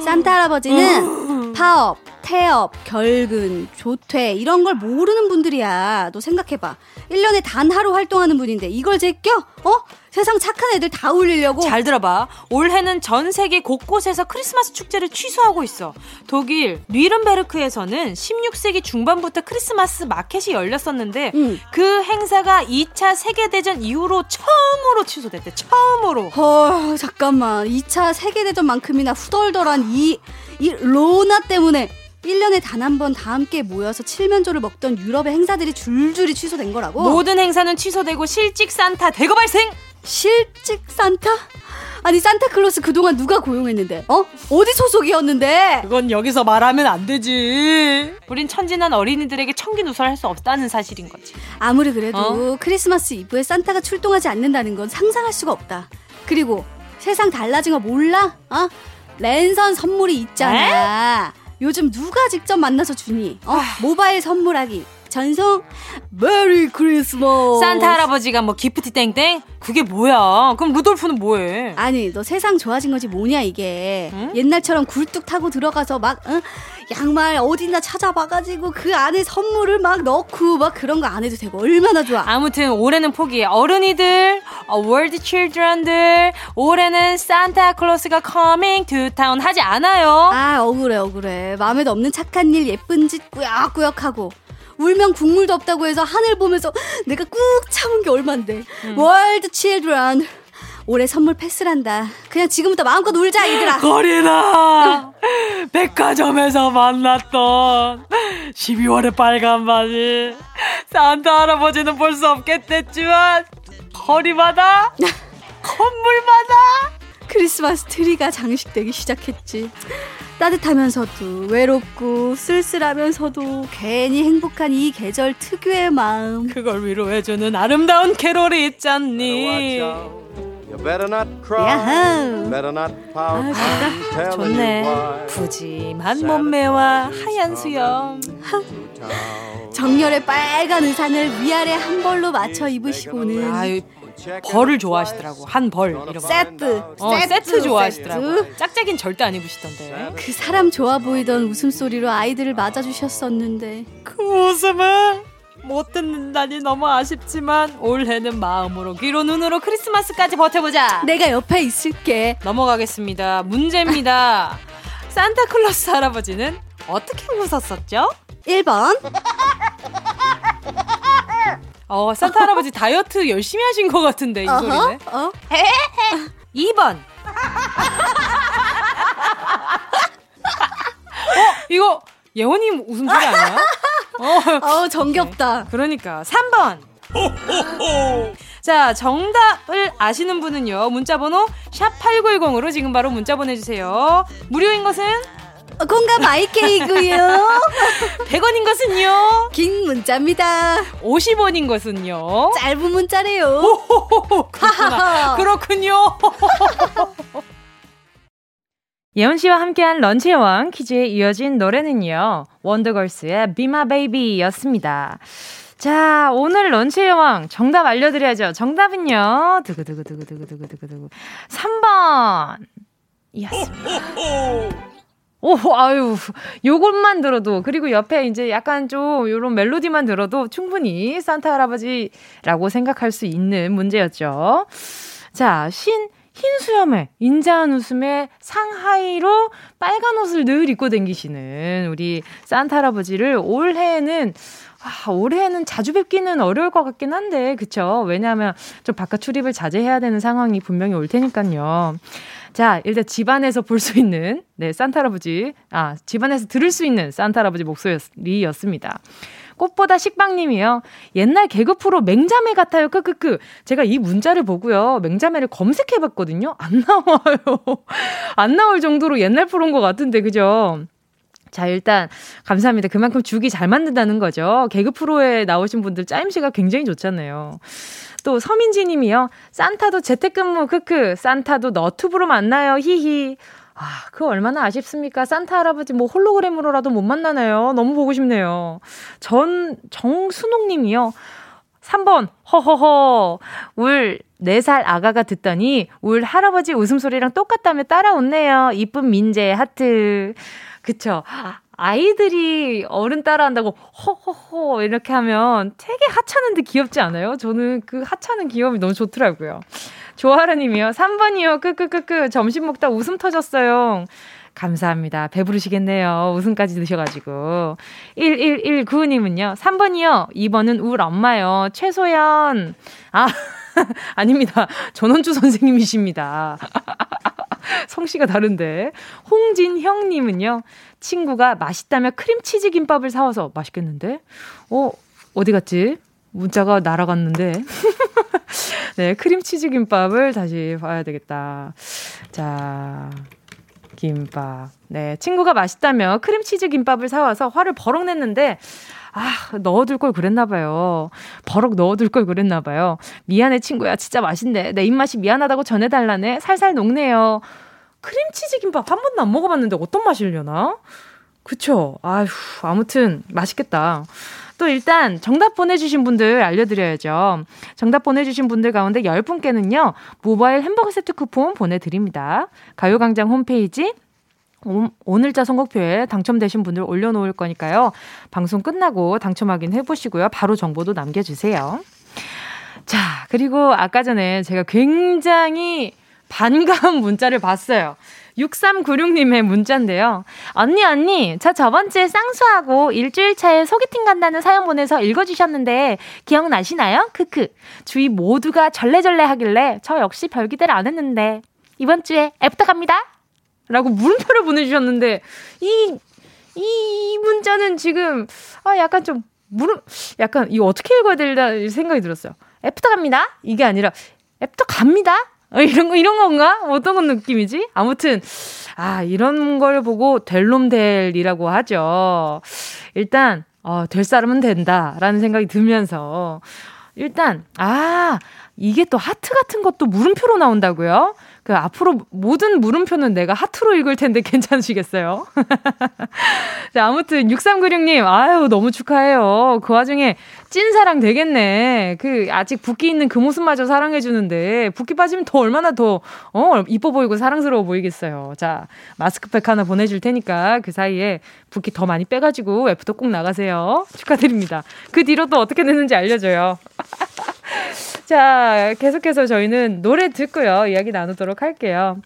Speaker 3: 산타 할아버지는 파업, 태업, 결근, 조퇴 이런 걸 모르는 분들이야. 너 생각해봐. 1년에 단 하루 활동하는 분인데 이걸 제껴? 어? 세상 착한 애들 다 울리려고.
Speaker 1: 잘 들어봐. 올해는 전 세계 곳곳에서 크리스마스 축제를 취소하고 있어. 독일 뉘른베르크에서는 16세기 중반부터 크리스마스 마켓이 열렸었는데 음. 그 행사가 2차 세계 대전 이후로 처음으로 취소됐대. 처음으로.
Speaker 3: 어, 잠깐만. 2차 세계 대전만큼이나 후덜덜한 이, 이 로나 때문에 1년에 단 한 번 다 함께 모여서 칠면조를 먹던 유럽의 행사들이 줄줄이 취소된 거라고?
Speaker 1: 모든 행사는 취소되고 실직 산타 대거 발생!
Speaker 3: 실직 산타? 아니 산타클로스 그동안 누가 고용했는데? 어? 어디 소속이었는데?
Speaker 1: 그건 여기서 말하면 안 되지. 우린 천진한 어린이들에게 청기누설할 수 없다는 사실인 거지.
Speaker 3: 아무리 그래도 어? 크리스마스 이브에 산타가 출동하지 않는다는 건 상상할 수가 없다. 그리고 세상 달라진 거 몰라? 어? 랜선 선물이 있잖아. 에? 요즘 누가 직접 만나서 주니? 어? 아. 모바일 선물하기. 전송 Merry Christmas.
Speaker 1: 산타 할아버지가 뭐 기프티 땡땡? 그게 뭐야? 그럼 루돌프는 뭐해?
Speaker 3: 아니 너 세상 좋아진 거지 뭐냐 이게? 응? 옛날처럼 굴뚝 타고 들어가서 막 응? 양말 어디나 찾아봐가지고 그 안에 선물을 막 넣고 막 그런 거 안 해도 되고 얼마나 좋아.
Speaker 1: 아무튼 올해는 포기해. 어른이들 어, world children들 올해는 산타 클로스가 coming to town 하지 않아요.
Speaker 3: 아 억울해 억울해. 마음에도 없는 착한 일 예쁜 짓 꾸역꾸역하고 울면 국물도 없다고 해서 하늘 보면서 내가 꾹 참은 게 얼만데. 음. world children. 올해 선물 패스란다. 그냥 지금부터 마음껏 울자, 얘들아.
Speaker 1: 거리나! 백화점에서 만났던 12월의 빨간 바지. 산타 할아버지는 볼 수 없겠댔지만, 거리마다, 건물마다,
Speaker 3: 크리스마스 트리가 장식되기 시작했지. 따뜻하면서도 외롭고 쓸쓸하면서도 괜히 행복한 이 계절 특유의 마음.
Speaker 1: 그걸 위로해주는 아름다운 캐롤이 있잖니. 야호. 아, 좋네. 푸짐한 몸매와 하얀 수염.
Speaker 3: 정열의 빨간 의상을 위아래 한 벌로 맞춰 입으시고는 아유,
Speaker 1: 벌을 좋아하시더라고. 한 벌. 이런
Speaker 3: 세트.
Speaker 1: 어, 세트. 세트 좋아하시더라고. 짝짝이는 절대 안 입으시던데.
Speaker 3: 그 사람 좋아 보이던 웃음소리로 아이들을 맞아주셨었는데.
Speaker 1: 그 웃음을 못 듣는다니 너무 아쉽지만 올해는 마음으로 귀로 눈으로 크리스마스까지 버텨보자.
Speaker 3: 내가 옆에 있을게.
Speaker 1: 넘어가겠습니다. 문제입니다. 산타클로스 할아버지는 어떻게 웃었었죠?
Speaker 3: 1번.
Speaker 1: 어, 산타 할아버지 다이어트 열심히 하신 것 같은데, 이 어허? 소리네. 어? 2번. 어, 이거 예원님 웃음소리 아니야?
Speaker 3: 어, 어 정겹다.
Speaker 1: 그러니까. 3번. 자, 정답을 아시는 분은요. 문자번호 샵8910으로 지금 바로 문자 보내주세요. 무료인 것은
Speaker 3: 공감 마이케이고요.
Speaker 1: 100원인 것은요.
Speaker 3: 긴 문자입니다.
Speaker 1: 50원인 것은요.
Speaker 3: 짧은 문자래요.
Speaker 1: 그렇구나. 그렇군요. 예원 씨와 함께한 런치의 왕 퀴즈에 이어진 노래는요. 원더걸스의 Be My Baby였습니다. 자, 오늘 런치의 왕 정답 알려드려야죠. 정답은요. 두구두구두구두구두구두구 3번. 이었습니다. 오, 아유, 요것만 들어도, 그리고 옆에 이제 약간 좀 요런 멜로디만 들어도 충분히 산타 할아버지라고 생각할 수 있는 문제였죠. 자, 신, 흰 수염에, 인자한 웃음에 상하이로 빨간 옷을 늘 입고 댕기시는 우리 산타 할아버지를 올해는 아, 올해는 자주 뵙기는 어려울 것 같긴 한데, 그쵸? 왜냐하면 좀 바깥 출입을 자제해야 되는 상황이 분명히 올 테니까요. 자, 일단 집안에서 볼 수 있는, 네, 산타 할아버지, 아, 집안에서 들을 수 있는 산타 할아버지 목소리였습니다. 꽃보다 식빵님이요. 옛날 개그 프로 맹자매 같아요. 크크크. 제가 이 문자를 보고요. 맹자매를 검색해봤거든요. 안 나와요. 안 나올 정도로 옛날 프로인 것 같은데, 그죠? 자, 일단, 감사합니다. 그만큼 죽이 잘 만든다는 거죠. 개그 프로에 나오신 분들 짜임새가 굉장히 좋잖아요. 또 서민지 님이요. 산타도 재택근무 크크. 산타도 너튜브로 만나요. 히히. 아, 그 얼마나 아쉽습니까? 산타 할아버지 뭐 홀로그램으로라도 못 만나나요? 너무 보고 싶네요. 전 정순옥 님이요. 3번 허허허 울 4살 아가가 듣더니 울 할아버지 웃음소리랑 똑같다며 따라 웃네요. 이쁜 민재 하트. 그쵸. 아이들이 어른 따라한다고 허허허 이렇게 하면 되게 하찮은데 귀엽지 않아요? 저는 그 하찮은 귀여움이 너무 좋더라고요. 조아라님이요. 3번이요. 끄끄끄끄. 점심 먹다 웃음 터졌어요. 감사합니다. 배부르시겠네요. 웃음까지 드셔가지고. 1119님은요. 3번이요. 2번은 울 엄마요. 최소연. 아, 아닙니다. 전원주 선생님이십니다. 성씨가 다른데. 홍진형님은요. 친구가 맛있다며 크림치즈 김밥을 사와서 맛있겠는데? 어, 어디 갔지? 문자가 날아갔는데. 네, 크림치즈 김밥을 다시 봐야 되겠다. 자, 김밥. 네, 친구가 맛있다며 크림치즈 김밥을 사와서 화를 버럭 냈는데, 아, 넣어둘 걸 그랬나 봐요. 버럭 넣어둘 걸 그랬나 봐요. 미안해, 친구야. 진짜 맛있네. 내 입맛이 미안하다고 전해달라네. 살살 녹네요. 크림치즈 김밥 한 번도 안 먹어봤는데 어떤 맛이려나? 그쵸? 아휴, 아무튼 맛있겠다. 또 일단 정답 보내주신 분들 알려드려야죠. 정답 보내주신 분들 가운데 10분께는요, 모바일 햄버거 세트 쿠폰 보내드립니다. 가요광장 홈페이지 오늘자 선곡표에 당첨되신 분들 올려놓을 거니까요. 방송 끝나고 당첨 확인해 보시고요. 바로 정보도 남겨주세요. 자, 그리고 아까 전에 제가 굉장히 반가운 문자를 봤어요. 6396님의 문자인데요. 언니, 언니, 저 저번 주에 쌍수하고 일주일 차에 소개팅 간다는 사연 보내서 읽어주셨는데, 기억나시나요? 크크. 주위 모두가 절레절레 하길래 저 역시 별 기대를 안 했는데, 이번 주에 애프터 갑니다! 라고 물음표를 보내주셨는데, 이, 이 문자는 지금, 아, 약간 좀, 물음, 약간, 이거 어떻게 읽어야 될까 생각이 들었어요. 애프터 갑니다? 이게 아니라, 애프터 갑니다? 어, 이런 거, 이런 건가? 어떤 느낌이지? 아무튼, 아, 이런 걸 보고 될놈 될이라고 하죠. 일단, 어, 될 사람은 된다. 라는 생각이 들면서, 일단, 아, 이게 또 하트 같은 것도 물음표로 나온다고요? 그 앞으로 모든 물음표는 내가 하트로 읽을 텐데 괜찮으시겠어요? 자, 아무튼 6396님, 아유, 너무 축하해요. 그 와중에 찐사랑 되겠네. 그 아직 붓기 있는 그 모습마저 사랑해주는데 붓기 빠지면 더 얼마나 더, 어, 이뻐 보이고 사랑스러워 보이겠어요. 자, 마스크팩 하나 보내줄 테니까 그 사이에 붓기 더 많이 빼가지고 웹프도 꼭 나가세요. 축하드립니다. 그 뒤로 또 어떻게 되는지 알려줘요. 자, 계속해서 저희는 노래 듣고요. 이야기 나누도록 할게요.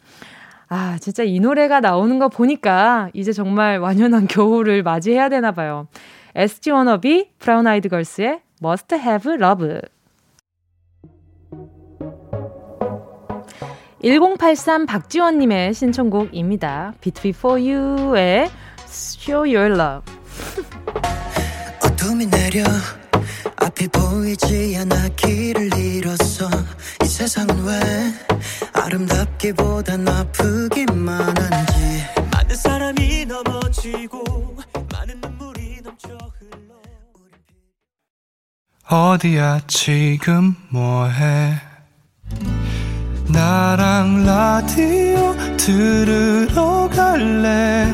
Speaker 1: 아, 진짜 이 노래가 나오는 거 보니까 이제 정말 완연한 겨울을 맞이해야 되나 봐요. SG 워너비 브라운 아이드 걸스의 Must Have Love. 1083 박지원님의 신청곡입니다. Beat For You의 Show Your Love. 어둠이 내려 앞이 보이지 않아 길을 잃었어. 이 세상은 왜 아름답기보단 아프기만 한지. 많은 사람이 넘어지고 많은 눈물이 넘쳐 흘러 어디야 지금 뭐해? 나랑 라디오 들으러 갈래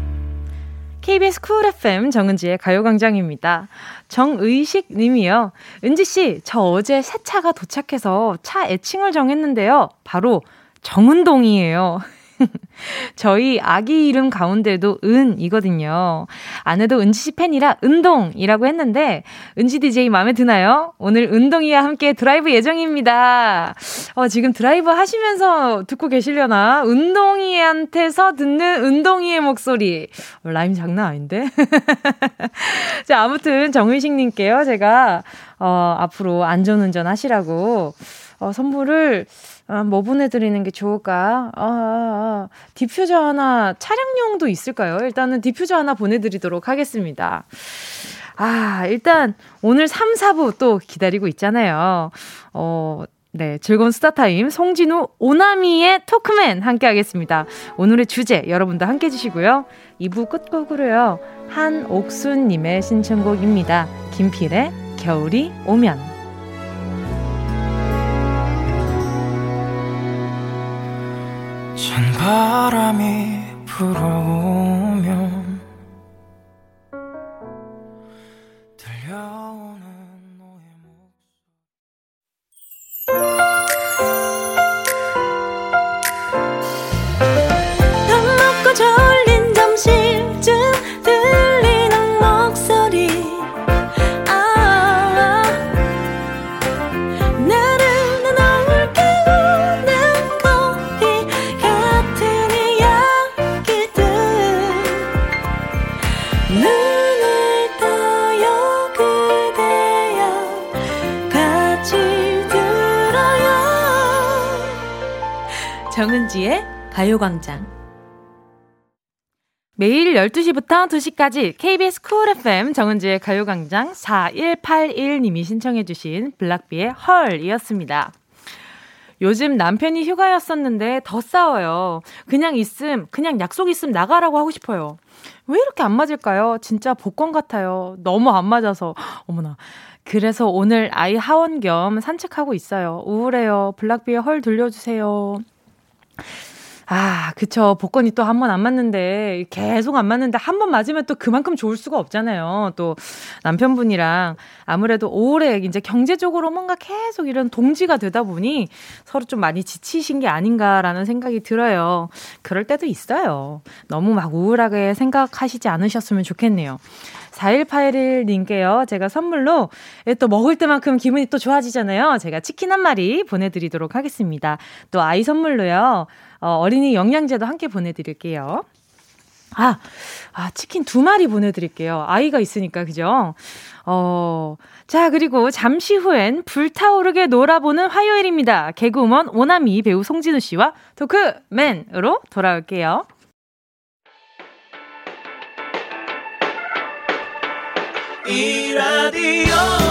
Speaker 1: KBS 쿨 FM 정은지의 가요광장입니다. 정의식 님이요. 은지씨, 저 어제 새 차가 도착해서 차 애칭을 정했는데요. 바로 정은동이에요. 저희 아기 이름 가운데도 은이거든요. 아내도 은지 씨 팬이라 은동이라고 했는데, 은지 DJ 마음에 드나요? 오늘 은동이와 함께 드라이브 예정입니다. 어, 지금 드라이브 하시면서 듣고 계시려나? 은동이한테서 듣는 은동이의 목소리. 어, 라임 장난 아닌데? 자, 아무튼 정의식 님께요. 제가, 어, 앞으로 안전운전 하시라고, 어, 선물을 아, 뭐 보내드리는 게 좋을까? 아, 아, 아, 디퓨저 하나, 차량용도 있을까요? 일단은 디퓨저 하나 보내드리도록 하겠습니다. 아, 일단 오늘 3, 4부 또 기다리고 있잖아요. 어, 네, 즐거운 스타타임 송진우 오나미의 토크맨 함께 하겠습니다. 오늘의 주제 여러분도 함께 해주시고요. 2부 끝곡으로요. 한옥순님의 신청곡입니다. 김필의 겨울이 오면 찬 바람이 불어오면 12시부터 2시까지 KBS 쿨 FM 정은지의 가요광장 4181님이 신청해주신 블락비의 헐이었습니다. 요즘 남편이 휴가였었는데 더 싸워요. 그냥 있음, 그냥 약속 있음 나가라고 하고 싶어요. 왜 이렇게 안 맞을까요? 진짜 복권 같아요. 너무 안 맞아서. 어머나. 그래서 오늘 아이 하원 겸 산책하고 있어요. 우울해요. 블락비의 헐 들려주세요. 아, 그쵸. 복권이 또 한 번 안 맞는데, 계속 안 맞는데, 한 번 맞으면 또 그만큼 좋을 수가 없잖아요. 또 남편분이랑 아무래도 오래 이제 경제적으로 뭔가 계속 이런 동지가 되다 보니 서로 좀 많이 지치신 게 아닌가라는 생각이 들어요. 그럴 때도 있어요. 너무 막 우울하게 생각하시지 않으셨으면 좋겠네요. 4181님께요. 제가 선물로 또 먹을 때만큼 기분이 또 좋아지잖아요. 제가 치킨 한 마리 보내드리도록 하겠습니다. 또 아이 선물로요. 어, 어린이 영양제도 함께 보내드릴게요. 아, 아, 치킨 두 마리 보내드릴게요. 아이가 있으니까, 그죠? 어, 자, 그리고 잠시 후엔 불타오르게 놀아보는 화요일입니다. 개그우먼 오나미 배우 송진우 씨와 토크맨으로 돌아올게요. 이 라디오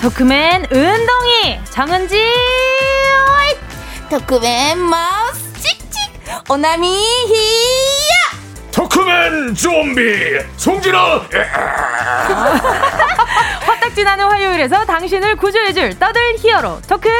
Speaker 1: 토크맨 은동이 정은지
Speaker 4: 토크맨 마우스 찍찍 오나미 히야!
Speaker 5: 토크맨 좀비 송진호
Speaker 1: 화딱 지 나는 화요일에서 당신을 구조해줄 떠들 히어로 토크맨!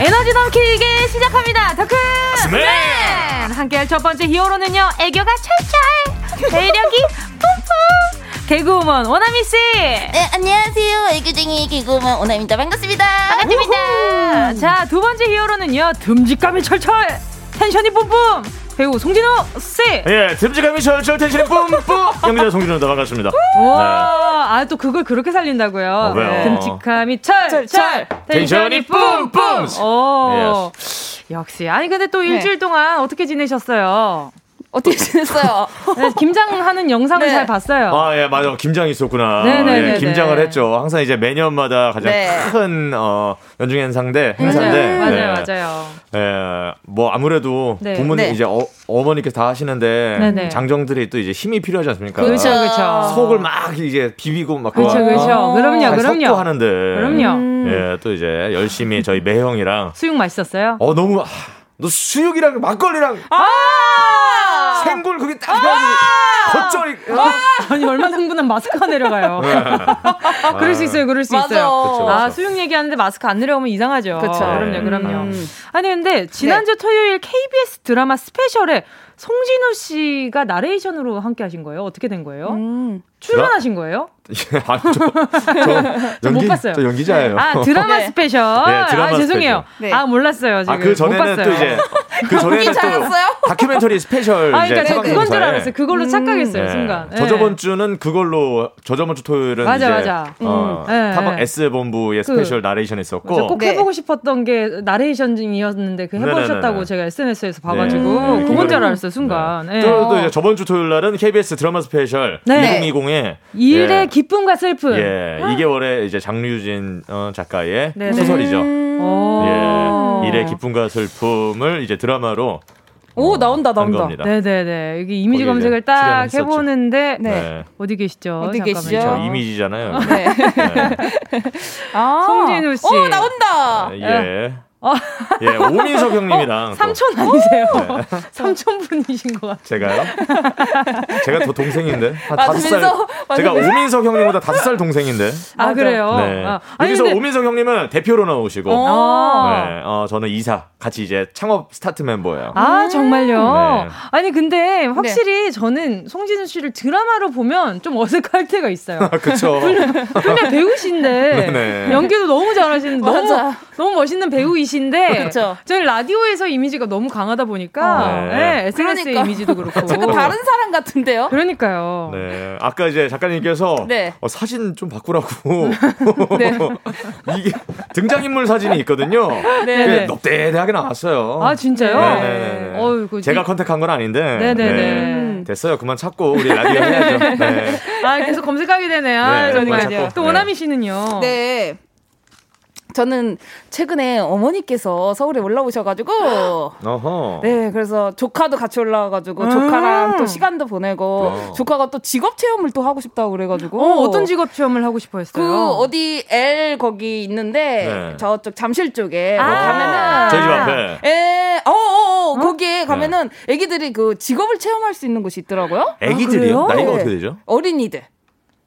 Speaker 1: 에너지 넘치게 시작합니다. 토크맨 함께할 첫 번째 히어로는요 애교가 철철 매력이 뿜뿜. 개그우먼 오나미 씨.
Speaker 4: 네 안녕하세요. 애교쟁이 개그우먼 오나미입니다. 반갑습니다.
Speaker 1: 반갑습니다. 자두 번째 히어로는요 듬직감이 철철 텐션이 뿜뿜 배우 송진호 씨.
Speaker 5: 예 듬직함이 철철 텐션이 뿜뿜 연기자 송진호입니다 반갑습니다
Speaker 1: 와, 아, 또 그걸 그렇게 살린다고요.
Speaker 5: 어, 왜요?
Speaker 1: 듬직함이 철, 철,
Speaker 5: 텐션이 뿜뿜.
Speaker 1: 오, 역시. 아니, 근데 또 일주일 동안 어떻게 지내셨어요?
Speaker 4: 어떻게 지냈어요?
Speaker 1: 네, 김장하는 영상을
Speaker 4: 네.
Speaker 1: 잘 봤어요.
Speaker 5: 아 예 맞아 김장이 있었구나
Speaker 1: 네네네네.
Speaker 5: 예, 김장을 했죠 항상 이제 매년마다 가장
Speaker 4: 네.
Speaker 5: 큰 어, 연중 행사인데 행사인데
Speaker 1: 맞아요,
Speaker 5: 예.
Speaker 1: 맞아요.
Speaker 5: 예, 뭐 아무래도
Speaker 1: 네.
Speaker 5: 부모님
Speaker 4: 네.
Speaker 5: 이제 어, 어머니께서 다 하시는데
Speaker 1: 네네.
Speaker 5: 장정들이 또 이제 힘이 필요하지 않습니까?
Speaker 1: 그렇죠, 그렇죠.
Speaker 5: 속을 막 이제 비비고 막
Speaker 1: 그렇죠, 그렇죠.
Speaker 5: 어,
Speaker 1: 그럼요,
Speaker 5: 잘
Speaker 1: 그럼요.
Speaker 5: 섞고 하는데
Speaker 1: 그럼요.
Speaker 5: 예, 또 이제 열심히 저희 매형이랑
Speaker 1: 수육 맛있었어요?
Speaker 5: 어 너무 아, 너 수육이랑 막걸리랑
Speaker 1: 아!
Speaker 5: 생굴 그게 딱 해가지고 겉절이
Speaker 1: 아니, 얼마나 흥분한 마스크가 내려가요. 그럴 수 있어요, 그럴 수
Speaker 4: 맞아.
Speaker 1: 있어요.
Speaker 5: 그쵸,
Speaker 1: 아. 수육 얘기하는데 마스크 안 내려오면 이상하죠.
Speaker 4: 그쵸.
Speaker 1: 그럼요, 그럼요.
Speaker 4: 음.
Speaker 1: 아니, 근데 지난주
Speaker 4: 네.
Speaker 1: 토요일 KBS 드라마 스페셜에 송진우 씨가 나레이션으로 함께 하신 거예요? 어떻게 된 거예요?
Speaker 4: 음.
Speaker 1: 출연하신 거예요?
Speaker 5: 아, 저,
Speaker 1: 저못
Speaker 5: 연기
Speaker 1: 봤어요.
Speaker 5: 저 연기자예요.
Speaker 1: 아, 드라마
Speaker 4: 네.
Speaker 1: 스페셜.
Speaker 5: 네, 드라마
Speaker 1: 아, 죄송해요.
Speaker 4: 스페셜. 네.
Speaker 1: 아, 몰랐어요. 지금.
Speaker 5: 아,
Speaker 1: 그못
Speaker 5: 전에는
Speaker 1: 봤어요.
Speaker 5: 또 이제 그 전에는 또? 다큐멘터리 스페셜
Speaker 1: 아, 그러니까
Speaker 5: 태광
Speaker 1: 그건 줄 알았어요. 그걸로 착각했어요,
Speaker 5: 네.
Speaker 1: 순간.
Speaker 5: 저
Speaker 1: 네.
Speaker 5: 저번 주는 그걸로 저 저번 주 토요일은
Speaker 1: 맞아,
Speaker 5: 이제
Speaker 1: 맞아.
Speaker 5: 어,
Speaker 1: 음. 네,
Speaker 5: 타방
Speaker 1: 네.
Speaker 5: S 본부의
Speaker 1: 그-
Speaker 5: 스페셜 나레이션
Speaker 1: 저
Speaker 5: 했었고
Speaker 1: 꼭
Speaker 4: 네.
Speaker 1: 해보고 싶었던 게 나레이션이었는데 그 해보셨다고
Speaker 5: 네네네.
Speaker 1: 제가 SNS에서 봐가지고
Speaker 5: 네.
Speaker 1: 그건 줄
Speaker 5: 그거를-
Speaker 1: 알았어요 순간. 네.
Speaker 5: 또, 또 이제 저번 주 토요일 날은 KBS 드라마 스페셜
Speaker 1: 네.
Speaker 5: 2020에
Speaker 1: 일의 기쁨과 슬픔.
Speaker 5: 예, 2개월에 이제 장류진 어, 작가의
Speaker 1: 네네.
Speaker 5: 소설이죠.
Speaker 1: 오.
Speaker 5: 예, 일의 기쁨과 슬픔을 이제 드라마로
Speaker 4: 오
Speaker 5: 어,
Speaker 4: 나온다
Speaker 5: 한
Speaker 4: 나온다
Speaker 5: 겁니다.
Speaker 1: 네네네. 여기 이미지 검색을 딱. 해보는데
Speaker 4: 네.
Speaker 5: 네.
Speaker 1: 어디 계시죠?
Speaker 4: 어디. 계시죠?
Speaker 5: 저 이미지잖아요.
Speaker 4: 네.
Speaker 5: 네.
Speaker 4: 아.
Speaker 1: 송진우 씨.
Speaker 4: 오 나온다.
Speaker 5: 예. 예, 오민석 형님이랑. 또-
Speaker 1: 삼촌 아니세요?
Speaker 5: 네.
Speaker 1: 삼촌 분이신 것 같아요.
Speaker 5: 제가요? 제가 더 동생인데 한
Speaker 1: 맞으면서-
Speaker 5: 다섯 살. 제가
Speaker 1: 맞으면서-
Speaker 5: 오민석 형님보다 다섯 살 동생인데.
Speaker 1: 아, 그래요?
Speaker 5: 네.
Speaker 1: 아,
Speaker 5: 여기서
Speaker 1: 근데-
Speaker 5: 오민석 형님은 대표로 나오시고,
Speaker 1: 어.
Speaker 5: 네, 어, 저는 이사 같이 이제 창업 스타트 멤버예요.
Speaker 1: 아, 정말요?
Speaker 5: 네.
Speaker 1: 아니, 근데 확실히 저는 송진우 씨를 드라마로 보면 좀 어색할 때가 있어요.
Speaker 5: 그쵸.
Speaker 1: 근데 배우신데
Speaker 5: 네네.
Speaker 1: 연기도 너무 잘하시는 너무
Speaker 4: 맞아.
Speaker 1: 너무 멋있는 배우이 신데
Speaker 4: 그쵸.
Speaker 1: 저는 라디오에서 이미지가 너무 강하다 보니까
Speaker 5: 어.
Speaker 1: 네, SNS
Speaker 4: 그러니까.
Speaker 1: 이미지도 그렇고
Speaker 4: 자꾸 다른 사람 같은데요?
Speaker 1: 그러니까요.
Speaker 5: 네. 아까 이제 작가님께서
Speaker 4: 네.
Speaker 5: 어, 사진 좀 바꾸라고.
Speaker 4: 네.
Speaker 5: 이게 등장인물 사진이 있거든요.
Speaker 1: 네.
Speaker 5: 넙대대하게 나왔어요.
Speaker 1: 아 진짜요?
Speaker 5: 네네네.
Speaker 1: 어이구,
Speaker 5: 제가 컨택한 건 아닌데.
Speaker 1: 네네네.
Speaker 5: 네. 됐어요. 그만 찾고 우리 라디오 해야죠. 네.
Speaker 1: 아 계속 검색하게 되네요. 아,
Speaker 5: 네,
Speaker 1: 정말.
Speaker 5: 맞아요.
Speaker 1: 또
Speaker 5: 네.
Speaker 1: 오나미 씨는요?
Speaker 4: 네. 저는 최근에 어머니께서 서울에 올라오셔가지고
Speaker 5: 어허.
Speaker 4: 네 그래서 조카도 같이 올라와가지고
Speaker 1: 음.
Speaker 4: 조카랑 또 시간도 보내고
Speaker 5: 어.
Speaker 4: 조카가 또 직업 체험을 또 하고 싶다고 그래가지고
Speaker 1: 어, 어떤 직업 체험을 하고 싶어 했어요?
Speaker 4: 그 어디 L 거기 있는데
Speaker 5: 네.
Speaker 4: 저쪽 잠실 쪽에 뭐
Speaker 1: 아.
Speaker 4: 가면은
Speaker 5: 저희 집 앞에.
Speaker 4: 에, 어, 어, 어, 거기에 가면은 애기들이 그 직업을 체험할 수 있는 곳이 있더라고요.
Speaker 5: 애기들이요?
Speaker 1: 아?
Speaker 5: 나이가
Speaker 4: 네.
Speaker 5: 어떻게 되죠?
Speaker 4: 어린이들.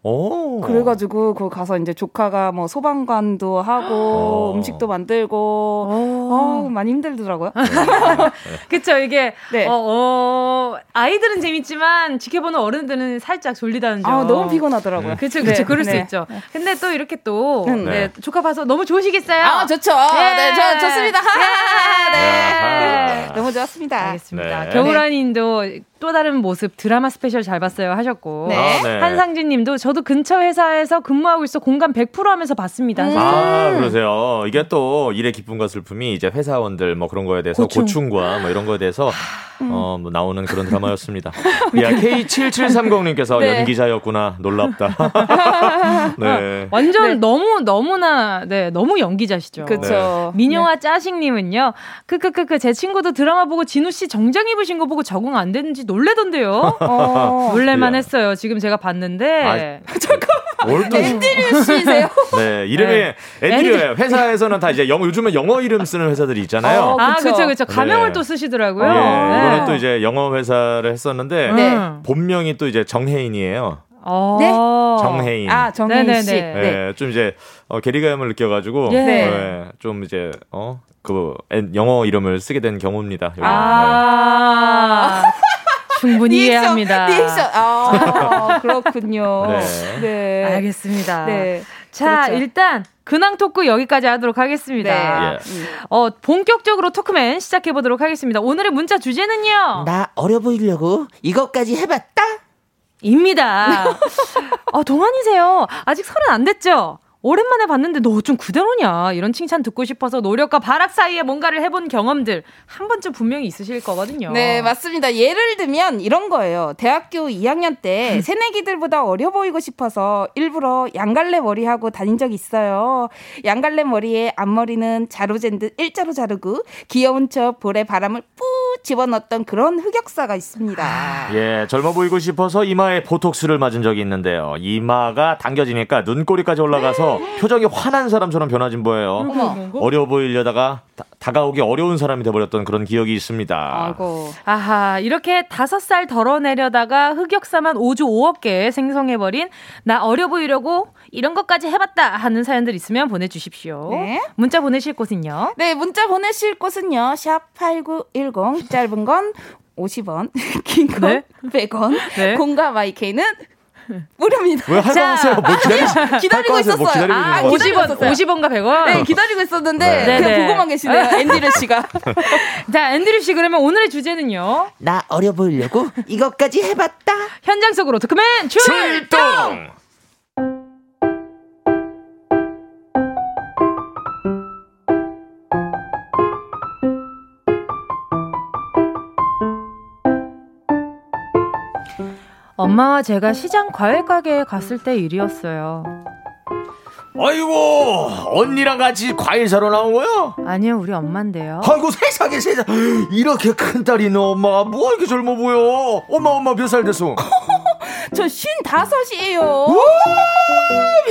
Speaker 5: 오.
Speaker 4: 그래가지고 그 가서 이제 조카가 뭐 소방관도 하고
Speaker 5: 어.
Speaker 4: 음식도 만들고 어, 많이 힘들더라고요.
Speaker 1: 그쵸 이게
Speaker 4: 네.
Speaker 1: 어, 어, 아이들은 재밌지만 지켜보는 어른들은 살짝 졸리다는 점.
Speaker 4: 아 너무 피곤하더라고요.
Speaker 1: 그쵸 그쵸
Speaker 4: 네,
Speaker 1: 그럴 수
Speaker 4: 네.
Speaker 1: 있죠. 근데 또 이렇게 또
Speaker 4: 음.
Speaker 1: 네, 조카 봐서 너무 좋으시겠어요?
Speaker 4: 아 좋죠. 네, 저 좋습니다. 하하, 네. 너무 좋았습니다.
Speaker 1: 알겠습니다.
Speaker 5: 네.
Speaker 1: 겨울아님도 또 다른 모습 드라마 스페셜 잘 봤어요 하셨고
Speaker 4: 네.
Speaker 5: 아, 네.
Speaker 1: 한상진 님도 저도 근처 회사에서 근무하고 있어 공감 100% 하면서 봤습니다.
Speaker 4: 음.
Speaker 5: 아, 그러세요. 이게 또 일의 기쁨과 슬픔이 이제 회사원들 뭐 그런 거에 대해서
Speaker 1: 고충.
Speaker 5: 고충. 과뭐 이런 거에 대해서 어, 뭐 나오는 그런 드라마였습니다. 야, K7730 님께서
Speaker 4: 네.
Speaker 5: 연기자였구나. 놀랍다. 네.
Speaker 1: 완전 너무 너무나 네 너무 연기자시죠.
Speaker 4: 그쵸.
Speaker 1: 민영아 짜식 님은요. 크크크크 제 친구도 드라마 보고 진우 씨 정장 입으신 거 보고 적응 안 되는지 놀래던데요.
Speaker 4: 어.
Speaker 1: 놀래만
Speaker 5: 야.
Speaker 1: 했어요. 지금 제가 봤는데.
Speaker 5: 뭘 또.
Speaker 4: 앤드류 씨세요?
Speaker 5: 네, 이름이 앤드류예요. 회사에서는 다 이제 영어 요즘에 영어 이름 쓰는 회사들이 있잖아요.
Speaker 4: 어,
Speaker 1: 아
Speaker 4: 그쵸.
Speaker 1: 그쵸 가명을
Speaker 5: 네.
Speaker 1: 또 쓰시더라고요.
Speaker 5: 예,
Speaker 1: 네.
Speaker 5: 이거는 또 이제 영어 회사를 했었는데
Speaker 4: 네.
Speaker 1: 음.
Speaker 5: 본명이 또 이제 정혜인이에요.
Speaker 1: 어.
Speaker 4: 네?
Speaker 5: 정혜인.
Speaker 4: 아 정혜인
Speaker 1: 네네네.
Speaker 4: 씨.
Speaker 5: 예,
Speaker 4: 네.
Speaker 5: 좀 이제 어, 괴리감을 느껴가지고
Speaker 1: 예.
Speaker 5: 예, 좀 이제 어 그 영어 이름을 쓰게 된 경우입니다.
Speaker 1: 아. 충분히 이해합니다.
Speaker 4: 리액션. 아 그렇군요.
Speaker 5: 네.
Speaker 4: 네.
Speaker 1: 알겠습니다.
Speaker 4: 네.
Speaker 1: 자,
Speaker 4: 그렇죠.
Speaker 1: 일단 근황 토크 여기까지 하도록 하겠습니다.
Speaker 5: 예.
Speaker 1: 어, 본격적으로 토크맨 시작해 보도록 하겠습니다. 오늘의 문자 주제는요.
Speaker 6: 나 어려 보이려고 이것까지 해 봤다.
Speaker 1: 입니다. 아, 동안이세요. 아직 서른 안 됐죠? 오랜만에 봤는데 너 좀 그대로냐 이런 칭찬 듣고 싶어서 노력과 발악 사이에 뭔가를 해본 경험들 한 번쯤 분명히 있으실 거거든요.
Speaker 4: 네, 맞습니다. 예를 들면 이런 거예요. 대학교 2학년 때
Speaker 1: 음.
Speaker 4: 새내기들보다 어려 보이고 싶어서 일부러 양갈래 머리 하고 다닌 적 있어요. 양갈래 머리에 앞머리는 자루젠 듯 일자로 자르고 귀여운 척 볼에 바람을 뿌 집어넣었던 그런 흑역사가 있습니다.
Speaker 5: 예, 젊어 보이고 싶어서 이마에 보톡스를 맞은 적이 있는데요. 이마가 당겨지니까 눈꼬리까지 올라가서 표정이 화난 사람처럼 변화진 거예요. 어려 보이려다가 다, 다가오기 어려운 사람이 돼버렸던 그런 기억이 있습니다.
Speaker 4: 아이고.
Speaker 1: 아하, 이렇게 다섯 살 덜어내려다가 흑역사만 5주 5억 개 생성해버린 나 어려 보이려고 이런 것까지 해봤다 하는 사연들 있으면 보내주십시오.
Speaker 4: 네.
Speaker 1: 문자 보내실 곳은요.
Speaker 4: 네, 문자 보내실 곳은요. 샵 8910 짧은 건 50원, 긴건
Speaker 1: 네.
Speaker 4: 100원,
Speaker 1: 네.
Speaker 4: 공과 마이케이는 무료입니다.
Speaker 5: 왜할거 하세요? 뭘 기다리,
Speaker 4: 기다리고
Speaker 5: 할거 하세요? 뭐
Speaker 4: 있었어요.
Speaker 5: 기다리고
Speaker 4: 아,
Speaker 5: 있는 거
Speaker 4: 기다리고
Speaker 1: 50원,
Speaker 4: 있었어요.
Speaker 1: 50원과 100원?
Speaker 4: 네, 기다리고 있었는데
Speaker 5: 네.
Speaker 4: 그냥
Speaker 1: 네네.
Speaker 4: 보고만 계시네요. 앤드류 씨가.
Speaker 1: 자, 앤드류 씨 그러면 오늘의 주제는요.
Speaker 6: 나 어려 보이려고 이것까지 해봤다.
Speaker 1: 현장 속으로 토크맨 출동!
Speaker 5: 출동!
Speaker 1: 엄마와 제가 시장 과일 가게에 갔을 때 일이었어요.
Speaker 5: 아이고, 언니랑 같이 과일 사러 나온 거야?
Speaker 1: 아니요, 우리 엄마인데요.
Speaker 5: 아이고, 세상에, 세상 이렇게 큰 딸이 너 엄마가 뭐 이렇게 젊어 보여? 엄마, 엄마 몇 살 됐어?
Speaker 4: 저 쉰다섯이에요.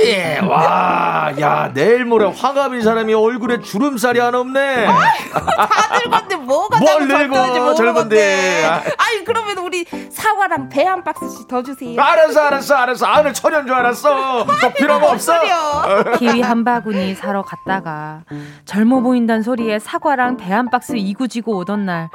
Speaker 5: 예, 와, 야, 내일 모레 화갑인 사람이 얼굴에 주름살이 하나 없네.
Speaker 4: 다 늙었는데 뭐가
Speaker 5: 뭘 늙어, 젊은데.
Speaker 4: 젊은데. 아이 그러면 우리 사과랑 배 한 박스씩 더 주세요.
Speaker 5: 알았어, 알았어, 알았어. 아늘 천연 줄 알았어. 더 필요가 없어.
Speaker 1: 키위 한 바구니 사러 갔다가 젊어 보인다는 소리에 사과랑 배 한 박스 이구지고 오던 날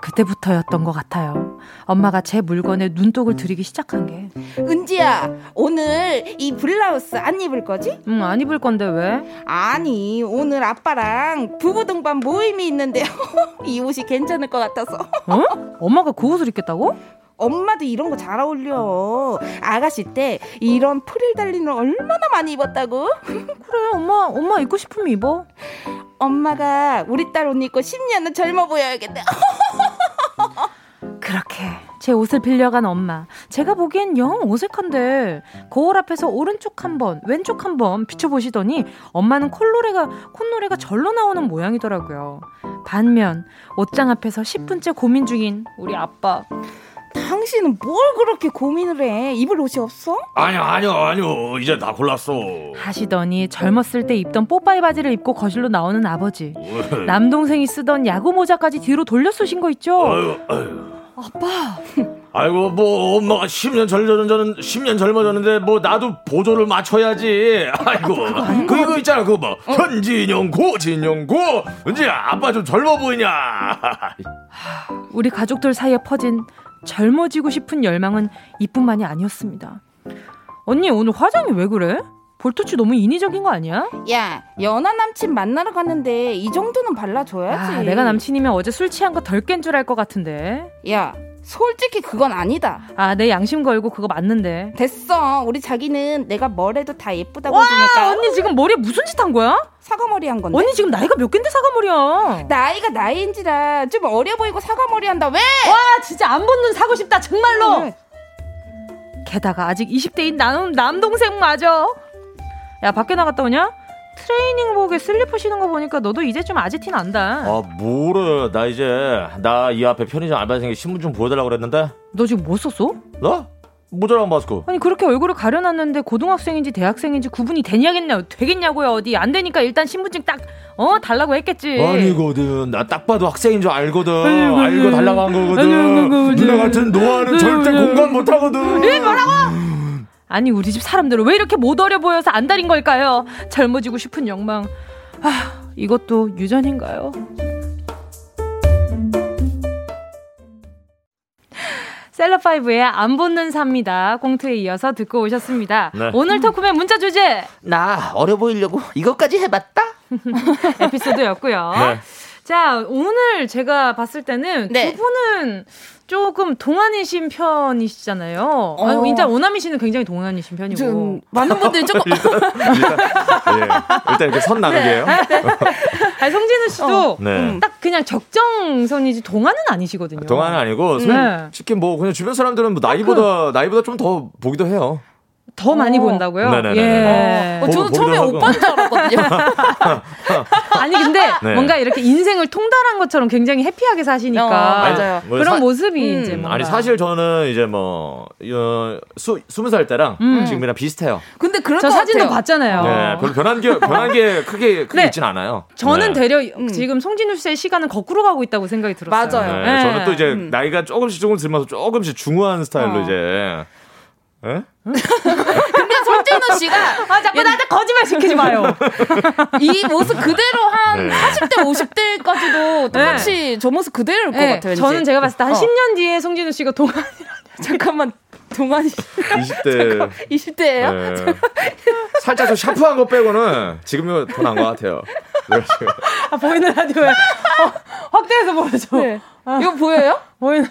Speaker 1: 그때부터였던 것 같아요. 엄마가 제 물건에 눈독을 들이기 시작한 게.
Speaker 4: 은지야 오늘 이 블라우스 안 입을 거지?
Speaker 1: 응, 안 입을 건데 왜?
Speaker 4: 아니 오늘 아빠랑 부부 동반 모임이 있는데요. 이 옷이 괜찮을 것 같아서.
Speaker 1: 어? 엄마가 그 옷을 입겠다고?
Speaker 4: 엄마도 이런 거 잘 어울려. 아가씨 때 이런 프릴 달리는 얼마나 많이 입었다고?
Speaker 1: 그래, 엄마, 엄마 입고 싶으면 입어.
Speaker 4: 엄마가 우리 딸 옷 입고 10년은 젊어 보여야겠다.
Speaker 1: 그렇게 제 옷을 빌려간 엄마. 제가 보기엔 영 어색한데 거울 앞에서 오른쪽 한 번, 왼쪽 한번 비춰보시더니 엄마는 콧노래가 콧노래가 절로 나오는 모양이더라고요. 반면 옷장 앞에서 10분째 고민 중인 우리 아빠.
Speaker 4: 당신은 뭘 그렇게 고민을 해? 입을 옷이 없어?
Speaker 5: 아니요, 아니요, 아니요. 이제 다 골랐어.
Speaker 1: 하시더니 젊었을 때 입던 뽀빠이 바지를 입고 거실로 나오는 아버지. 남동생이 쓰던 야구 모자까지 뒤로 돌려 쓰신 거 있죠?
Speaker 5: 아유, 아유.
Speaker 1: 아빠.
Speaker 5: 아이고 뭐 엄마가 10년 젊어졌는 10년 젊어졌는데 뭐 나도 보조를 맞춰야지. 아이고 그 이거 있잖아 그거 뭐 현진영 고 진영 고 은지야 아빠 좀 젊어 보이냐.
Speaker 1: 우리 가족들 사이에 퍼진 젊어지고 싶은 열망은 이뿐만이 아니었습니다. 언니 오늘 화장이 왜 그래? 볼터치 너무 인위적인 거 아니야?
Speaker 4: 야, 연하 남친 만나러 갔는데 이 정도는 발라줘야지.
Speaker 1: 아, 내가 남친이면 어제 술 취한 거 덜 깬 줄 알 것 같은데.
Speaker 4: 야, 솔직히 그건 아니다.
Speaker 1: 아, 내 양심 걸고 그거 맞는데.
Speaker 4: 됐어. 우리 자기는 내가 뭘 해도 다 예쁘다고
Speaker 1: 와,
Speaker 4: 해주니까.
Speaker 1: 언니 지금 머리에 무슨 짓 한 거야?
Speaker 4: 사과머리 한 건데.
Speaker 1: 언니 지금 나이가 몇 갠데 사과머리야?
Speaker 4: 나이가 나이인지라 좀 어려 보이고 사과머리 한다. 왜?
Speaker 1: 와, 진짜 안 본 눈 사고 싶다, 정말로.
Speaker 4: 응.
Speaker 1: 게다가 아직 20대인 남, 남동생 맞아. 야, 밖에 나갔다 오냐? 트레이닝복에 슬리퍼 신은 거 보니까 너도 이제 좀 아재티 난다.
Speaker 5: 아 뭐래 나 이제 나 이 앞에 편의점 알바생이 신분 좀 보여달라고 그랬는데.
Speaker 1: 너 지금 뭐 썼어?
Speaker 5: 나? 모자랑 마스크.
Speaker 1: 아니 그렇게 얼굴을 가려놨는데 고등학생인지 대학생인지 구분이 되냐겠냐 되겠냐고요 어디. 안 되니까 일단 신분증 딱 어 달라고 했겠지.
Speaker 5: 아니거든. 나 딱 봐도 학생인 줄 알거든. 알고 달라고 한 거거든. 누나 같은 노아는 절대 공감 못하거든.
Speaker 1: 에 뭐라고 아니 우리 집 사람들은 왜 이렇게 못 어려 보여서 안달인 걸까요 젊어지고 싶은 욕망 아 이것도 유전인가요 셀럽파이브의 안 붙는 삽니다. 공투에 이어서 듣고 오셨습니다.
Speaker 5: 네.
Speaker 1: 오늘 토크의 문자 주제
Speaker 6: 나 어려 보이려고 이것까지 해봤다.
Speaker 1: 에피소드였고요.
Speaker 5: 네.
Speaker 1: 자, 오늘 제가 봤을 때는
Speaker 4: 네.
Speaker 1: 두 분은 조금 동안이신 편이시잖아요.
Speaker 4: 어.
Speaker 1: 아니, 진짜 오나미 씨는 굉장히 동안이신 편이고.
Speaker 4: 좀 많은 분들이 조금
Speaker 5: 일단, 예. 일단 이렇게 선 나누기예요.
Speaker 1: 아니, 성진우 씨도
Speaker 5: 네.
Speaker 1: 딱 그냥 적정선이지 동안은 아니시거든요.
Speaker 5: 동안은 아니고
Speaker 1: 네.
Speaker 5: 솔직히 뭐 그냥 주변 사람들은 뭐 나이보다 나이보다 좀 더 보기도 해요.
Speaker 1: 더 많이
Speaker 4: 어.
Speaker 1: 본다고요?
Speaker 5: 네네네.
Speaker 1: 예.
Speaker 4: 어, 저는
Speaker 5: 보기도
Speaker 4: 처음에. 오빠인 줄 알았거든요.
Speaker 1: 아니 근데
Speaker 5: 네.
Speaker 1: 뭔가 이렇게 인생을 통달한 것처럼 굉장히 해피하게 사시니까
Speaker 4: 어, 맞아요.
Speaker 5: 뭐
Speaker 1: 그런
Speaker 5: 사-
Speaker 1: 모습이
Speaker 4: 음.
Speaker 1: 이제 뭔가
Speaker 5: 아니 사실 저는 이제 뭐 어, 수, 20살 때랑
Speaker 1: 음.
Speaker 5: 지금이랑 비슷해요.
Speaker 4: 근데 그럴 저것
Speaker 1: 사진도
Speaker 4: 같아요.
Speaker 1: 봤잖아요.
Speaker 5: 네, 별로 변한 게 변한 게 크게 크게
Speaker 1: 네.
Speaker 5: 있진 않아요.
Speaker 1: 저는
Speaker 5: 네.
Speaker 1: 되려
Speaker 4: 음.
Speaker 1: 지금 송진우 씨의 시간은 거꾸로 가고 있다고 생각이 들었어요.
Speaker 4: 맞아요.
Speaker 5: 네,
Speaker 1: 네.
Speaker 5: 저는 또 이제
Speaker 4: 음.
Speaker 5: 나이가 조금씩 조금 들면서 조금씩 중후한 스타일로
Speaker 4: 어.
Speaker 5: 이제 예?
Speaker 4: 근데 손진우 씨가
Speaker 1: 아 자꾸 나한테 거짓말 시키지 마요.
Speaker 4: 이 모습 그대로 한
Speaker 5: 네.
Speaker 4: 40대, 50대까지도 똑같이 저 모습 그대로일 것
Speaker 1: 네,
Speaker 4: 같아요. 왠지.
Speaker 1: 저는 제가 봤을 때한
Speaker 4: 어.
Speaker 1: 10년 뒤에 송진우 씨가 동안
Speaker 4: 잠깐만 동안이
Speaker 5: 20대
Speaker 4: 20대예요?
Speaker 5: 네. 살짝 좀 샤프한 거 빼고는 지금이 더 나은 것 같아요.
Speaker 1: 아, 보이는 라디오에 어, 확대해서 보여줘.
Speaker 4: 네. 이거 보여요?
Speaker 1: 보이는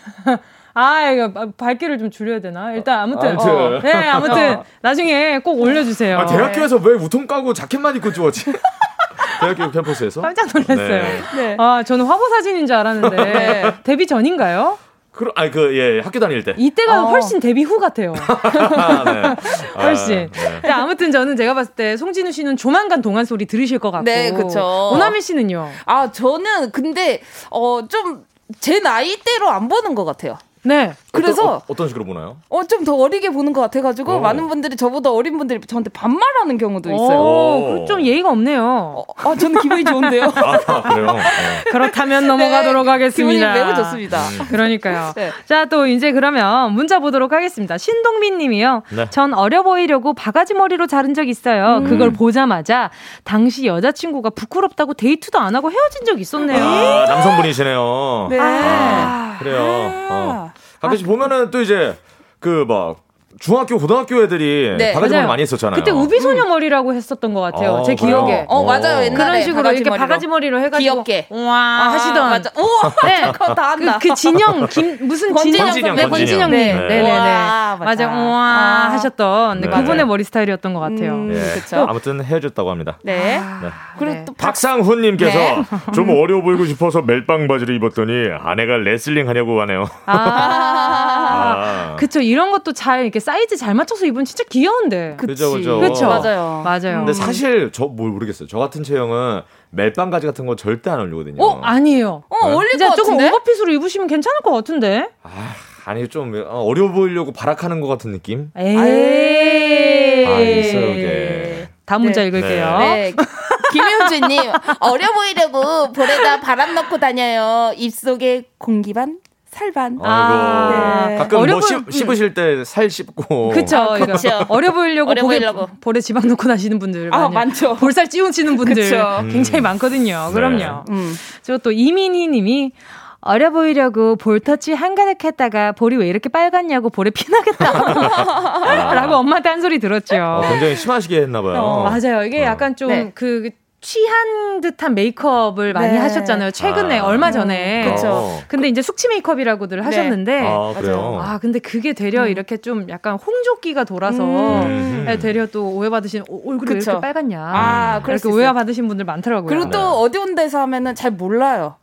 Speaker 1: 아 이거 밝기를 좀 줄여야 되나? 일단 아무튼,
Speaker 5: 아무튼.
Speaker 1: 어, 네 아무튼 나중에 꼭 올려주세요.
Speaker 5: 아, 대학교에서 왜 우통 까고 자켓만 입고 찍었지? 대학교 캠퍼스에서?
Speaker 1: 깜짝 놀랐어요.
Speaker 5: 네.
Speaker 4: 네.
Speaker 1: 아 저는 화보 사진인 줄 알았는데
Speaker 4: 네.
Speaker 1: 데뷔 전인가요?
Speaker 5: 그럼 아니 그 예 학교 다닐 때.
Speaker 1: 이때가
Speaker 4: 어.
Speaker 1: 훨씬 데뷔 후 같아요.
Speaker 5: 아, 네.
Speaker 1: 훨씬.
Speaker 5: 아, 네.
Speaker 1: 자, 아무튼 저는 제가 봤을 때 송진우 씨는 조만간 동안 소리 들으실 것 같고.
Speaker 4: 네, 그쵸.
Speaker 1: 오나미 씨는요?
Speaker 4: 아 저는 근데 어 좀 제 나이대로 안 보는 것 같아요.
Speaker 1: 네.
Speaker 4: 그래서
Speaker 5: 어떤, 어, 떤 식으로 보나요?
Speaker 4: 어, 좀 더 어리게 보는 것 같아가지고
Speaker 5: 오.
Speaker 4: 많은 분들이 저보다 어린 분들이 저한테 반말하는 경우도
Speaker 1: 오,
Speaker 4: 있어요.
Speaker 1: 그좀 예의가 없네요.
Speaker 4: 어, 아, 저는 기분이 좋은데요.
Speaker 5: 아, 그래요? 네.
Speaker 1: 그렇다면 넘어가도록 하겠습니다.
Speaker 4: 기분이 매우 좋습니다.
Speaker 1: 그러니까요.
Speaker 4: 네.
Speaker 1: 자, 또 이제 그러면 문자 보도록 하겠습니다. 신동민 님이요.
Speaker 5: 네.
Speaker 1: 전 어려 보이려고 바가지 머리로 자른 적 있어요.
Speaker 4: 음.
Speaker 1: 그걸 보자마자 당시 여자친구가 부끄럽다고 데이트도 안 하고 헤어진 적 있었네요.
Speaker 5: 아, 남성분이시네요.
Speaker 4: 네.
Speaker 1: 아,
Speaker 5: 그래요. 어. 가끔씩 보면은 또 이제 그 막 중학교, 고등학교 애들이
Speaker 4: 네,
Speaker 5: 바가지 머리
Speaker 1: 맞아요.
Speaker 5: 많이 했었잖아요.
Speaker 1: 그때 우비소녀 머리라고 했었던 것 같아요.
Speaker 5: 어,
Speaker 1: 제
Speaker 5: 그래요?
Speaker 1: 기억에.
Speaker 4: 어, 맞아요.
Speaker 5: 어.
Speaker 4: 옛날에
Speaker 1: 그런 식으로
Speaker 4: 바가지
Speaker 1: 이렇게
Speaker 4: 머리로.
Speaker 1: 바가지 머리로 해가지고
Speaker 4: 귀엽게.
Speaker 1: 와
Speaker 4: 아,
Speaker 1: 하시던
Speaker 4: 맞아. 우와,
Speaker 1: 네.
Speaker 4: 그거 다 한다.
Speaker 1: 그, 그 진영 김 무슨
Speaker 4: 권진영
Speaker 1: 진영
Speaker 4: 선배.
Speaker 1: 네, 권진영님
Speaker 4: 네.
Speaker 1: 네. 네네
Speaker 4: 우와,
Speaker 1: 맞아
Speaker 4: 맞아.
Speaker 1: 우와
Speaker 4: 아.
Speaker 1: 하셨던 네,
Speaker 5: 네.
Speaker 1: 그분의 머리 스타일이었던 것 같아요.
Speaker 4: 음,
Speaker 5: 예.
Speaker 4: 그쵸.
Speaker 5: 아무튼 헤어졌다고 합니다.
Speaker 4: 네.
Speaker 5: 네.
Speaker 4: 그리고
Speaker 1: 네.
Speaker 4: 또 박,
Speaker 5: 박상훈님께서
Speaker 4: 네.
Speaker 5: 좀 어려워 보이고 싶어서 멜빵 바지를 입었더니 아내가 레슬링 하냐고 하네요.
Speaker 1: 아,
Speaker 5: 아.
Speaker 1: 그쵸 이런 것도 잘 이렇게 사이즈 잘 맞춰서 입으면 진짜 귀여운데.
Speaker 5: 그죠, 그죠.
Speaker 1: 그쵸.
Speaker 4: 맞아요.
Speaker 1: 맞아요.
Speaker 5: 근데 사실 저 뭘 모르겠어요. 저 같은 체형은 멜빵 바지 같은 거 절대 안 어울리거든요.
Speaker 1: 어 아니에요.
Speaker 4: 어, 어울릴
Speaker 1: 진짜
Speaker 4: 것
Speaker 1: 조금
Speaker 4: 같은데?
Speaker 1: 오버핏으로 입으시면 괜찮을 것 같은데.
Speaker 5: 아, 아니 좀 어려워 보이려고 발악하는 것 같은 느낌?
Speaker 1: 에이.
Speaker 5: 아, 있어요, 이게.
Speaker 1: 다음 문자
Speaker 4: 네.
Speaker 1: 읽을게요.
Speaker 4: 네. 김효주님, 어려 보이려고 볼에다 바람 넣고 다녀요. 입속에 공기 반, 살 반.
Speaker 5: 아이고.
Speaker 1: 아,
Speaker 4: 네.
Speaker 5: 가끔
Speaker 1: 어려
Speaker 5: 뭐 씹, 씹으실 때 살 씹고.
Speaker 1: 그쵸.
Speaker 4: 아,
Speaker 1: 이거
Speaker 4: 그쵸.
Speaker 1: 어려 보이려고
Speaker 4: 어려
Speaker 1: 볼에,
Speaker 4: 보이려고.
Speaker 1: 볼에 지방 넣고 다니는 분들.
Speaker 4: 아. 많죠.
Speaker 1: 볼살 찌우치는 분들
Speaker 4: 그쵸.
Speaker 1: 굉장히 많거든요.
Speaker 5: 네.
Speaker 1: 그럼요.
Speaker 4: 음.
Speaker 1: 저또 이민희 님이 어려 보이려고 볼 터치 한가득 했다가 볼이 왜 이렇게 빨갛냐고 볼에 피나겠다. 라고 엄마한테 한 소리 들었죠.
Speaker 5: 어, 굉장히 심하시게 했나봐요.
Speaker 1: 어, 맞아요. 이게
Speaker 5: 어.
Speaker 1: 약간 좀
Speaker 4: 네.
Speaker 1: 그 취한 듯한 메이크업을 많이
Speaker 4: 네.
Speaker 1: 하셨잖아요. 최근에
Speaker 5: 아.
Speaker 1: 얼마 전에.
Speaker 4: 그쵸.
Speaker 5: 어.
Speaker 1: 근데 이제 숙취 메이크업이라고들 하셨는데
Speaker 5: 아, 그래요?
Speaker 1: 아, 근데 그게 되려 이렇게 좀 약간 홍조기가 돌아서
Speaker 5: 음.
Speaker 1: 네, 되려 또 오해받으신 어, 얼굴이 왜
Speaker 4: 그쵸.
Speaker 1: 이렇게 빨갛냐.
Speaker 4: 아, 있어요.
Speaker 1: 오해받으신 분들 많더라고요.
Speaker 4: 그리고 또
Speaker 5: 네.
Speaker 4: 어두운 데서 하면은 잘 몰라요.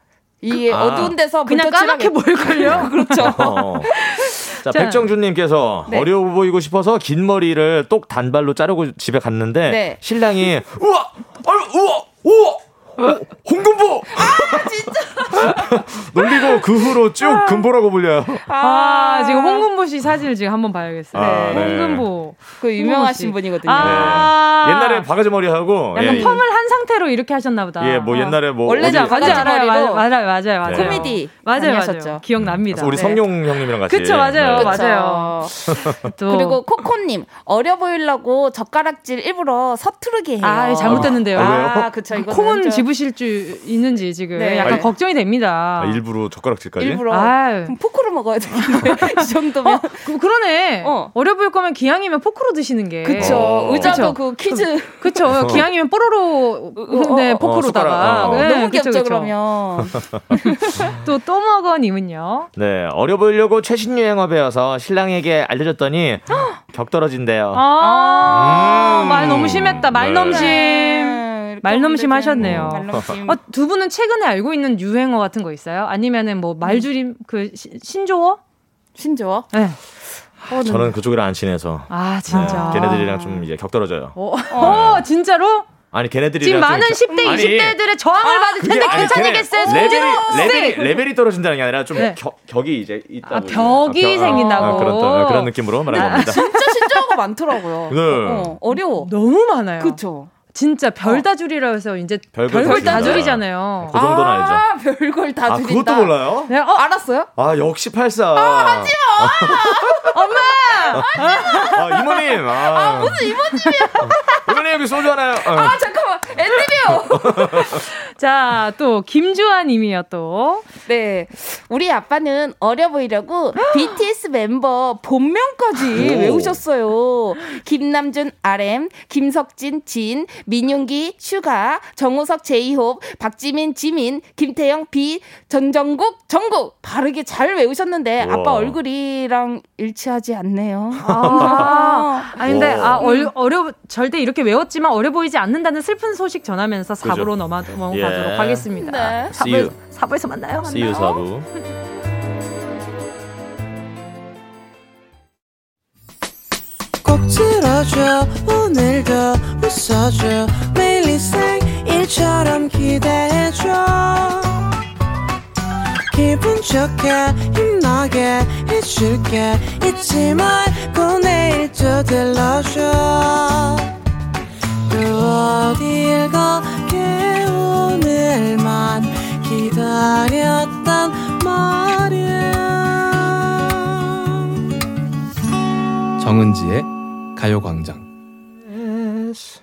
Speaker 4: 이게
Speaker 5: 아.
Speaker 4: 어두운 데서
Speaker 1: 그냥 까맣게 보일걸요?
Speaker 4: 그렇죠.
Speaker 5: 어. 자,
Speaker 1: 자.
Speaker 5: 백정준님께서
Speaker 4: 네.
Speaker 5: 어려워 보이고 싶어서 긴 머리를 똑 단발로 자르고 집에 갔는데
Speaker 4: 네.
Speaker 5: 신랑이 우와, 아유, 우와, 우와. 어, 홍금보! 아, 진짜! 놀리고 그 후로 쭉 금보라고 불려요.
Speaker 1: 아, 지금 홍금보 씨 사진을 지금 한번 봐야겠어요.
Speaker 5: 아, 네.
Speaker 1: 홍금보.
Speaker 4: 그 유명하신. 분이거든요.
Speaker 1: 아,
Speaker 5: 옛날에 바가지 머리 하고
Speaker 1: 약간
Speaker 5: 예,
Speaker 1: 펌을 한 상태로 이렇게 하셨나 보다.
Speaker 5: 예, 뭐
Speaker 1: 어.
Speaker 5: 옛날에 뭐
Speaker 4: 원래 자- 바가지 머리로
Speaker 1: 맞아요, 맞아요, 맞아요, 맞아요.
Speaker 4: 코미디
Speaker 1: 맞아요, 맞아요.
Speaker 4: 하셨죠.
Speaker 1: 기억납니다.
Speaker 5: 우리
Speaker 1: 네.
Speaker 5: 성룡 형님이랑 같이
Speaker 1: 그쵸, 맞아요,
Speaker 5: 네.
Speaker 4: 그쵸.
Speaker 1: 맞아요. 또
Speaker 4: 그리고 코코님 어려 보이려고 젓가락질 일부러 서투르게 해요.
Speaker 1: 아, 잘못됐는데요.
Speaker 5: 아?
Speaker 4: 아, 그쵸. 이거는
Speaker 1: 콩은
Speaker 4: 좀
Speaker 1: 집으실 줄 있는지 지금
Speaker 4: 네.
Speaker 1: 약간
Speaker 5: 아니,
Speaker 1: 걱정이 됩니다.
Speaker 5: 아, 일부러 젓가락질까지?
Speaker 4: 일부러
Speaker 1: 아유.
Speaker 4: 그럼 포크로 먹어야 되는데 이 정도면
Speaker 1: 어, 그, 그러네.
Speaker 4: 어.
Speaker 1: 어. 려 보일 거면 기왕이면 포크로 드시는 게.
Speaker 4: 그쵸.
Speaker 5: 어.
Speaker 4: 의자도
Speaker 1: 그쵸.
Speaker 4: 그 퀴즈
Speaker 1: 그쵸. 기왕이면 뽀로로,
Speaker 4: 어,
Speaker 1: 네,
Speaker 4: 어,
Speaker 1: 포크로다가.
Speaker 5: 어, 숟가락, 어.
Speaker 1: 네,
Speaker 4: 너무 귀엽죠
Speaker 1: 그쵸.
Speaker 4: 그러면.
Speaker 1: 또, 또먹어님은요.
Speaker 5: 네, 어려 보이려고 최신 유행어 배워서 신랑에게 알려줬더니 격 떨어진대요.
Speaker 1: 아,
Speaker 5: 음.
Speaker 1: 말 너무 심했다. 말넘심.
Speaker 4: 네,
Speaker 1: 말넘심
Speaker 4: 하면
Speaker 1: 하셨네요.
Speaker 4: 되죠. 말넘심.
Speaker 1: 어, 두 분은 최근에 알고 있는 유행어 같은 거 있어요? 아니면은 뭐 말줄임, 그, 시- 신조어?
Speaker 4: 신조어?
Speaker 1: 네.
Speaker 5: 저는 그쪽이랑 안 친해서
Speaker 1: 아, 진짜.
Speaker 5: 걔네들이랑 좀 이제 격 떨어져요.
Speaker 1: 어, 어, 진짜로?
Speaker 5: 아니 걔네들이랑
Speaker 1: 지금
Speaker 5: 좀
Speaker 1: 많은
Speaker 5: 겨-
Speaker 1: 10대,
Speaker 5: 아니,
Speaker 1: 20대들의 저항을 받을
Speaker 5: 그게
Speaker 1: 텐데
Speaker 5: 아니,
Speaker 1: 괜찮으겠어요?
Speaker 5: 걔네 레벨이 레벨이
Speaker 1: 씨?
Speaker 5: 레벨이 떨어진다는 게 아니라 좀
Speaker 1: 네.
Speaker 5: 겨- 격이 이제 있다고.
Speaker 1: 아, 벽이
Speaker 5: 벽-
Speaker 1: 생긴다고.
Speaker 5: 아, 그런 또- 그런 느낌으로 말하는 겁니다.
Speaker 4: 진짜 신조어가 많더라고요.
Speaker 5: 네.
Speaker 4: 어, 어려워.
Speaker 1: 너무 많아요.
Speaker 4: 그쵸.
Speaker 1: 진짜 별다 줄이라 해서 이제
Speaker 5: 별걸
Speaker 1: 별걸
Speaker 5: 다
Speaker 1: 다 줄이잖아요.
Speaker 5: 그 정도는 알죠.
Speaker 4: 아, 별걸 다
Speaker 5: 아
Speaker 4: 줄인다.
Speaker 5: 그것도 몰라요?
Speaker 1: 네, 어,
Speaker 4: 알았어요?
Speaker 5: 아 역시 84. 아 하지 마. 엄마. 아 이모님. 아, 무슨 이모님이야? 이모님 여기 소주 하나요? 어.
Speaker 4: 아, 잠깐 만. 애들이요.
Speaker 1: 자, 또 김주아 님이요, 또.
Speaker 4: 네. 우리 아빠는 어려 보이려고 BTS 멤버 본명까지
Speaker 5: 오.
Speaker 4: 외우셨어요. 김남준 RM, 김석진 진, 민윤기 슈가, 정호석 제이홉, 박지민 지민, 김태영 비, 전정국 정국 바르게 잘 외우셨는데
Speaker 5: 우와.
Speaker 4: 아빠 얼굴이랑 일치하지 않네요.
Speaker 1: 아, 아니, 근데,
Speaker 5: 와.
Speaker 1: 아, 어려, 어려, 절대 이렇게 외웠지만 어려 보이지 않는다는 슬픈 소식 전하면서 4부로 넘어, 넘어가도록
Speaker 5: 예.
Speaker 1: 하겠습니다.
Speaker 4: 네.
Speaker 5: See you.
Speaker 1: 4부에서 만나요.
Speaker 5: See you 사부.
Speaker 7: 꼭 들어줘 오늘도 웃어줘 매일 일상일처럼 기대해줘 기분 기분 좋게 힘나게 해줄게 잊지 말고 내일 또 들러줘 또 어딜 가게 오늘만 기다렸단 말이야.
Speaker 8: 정은지의 가요광장.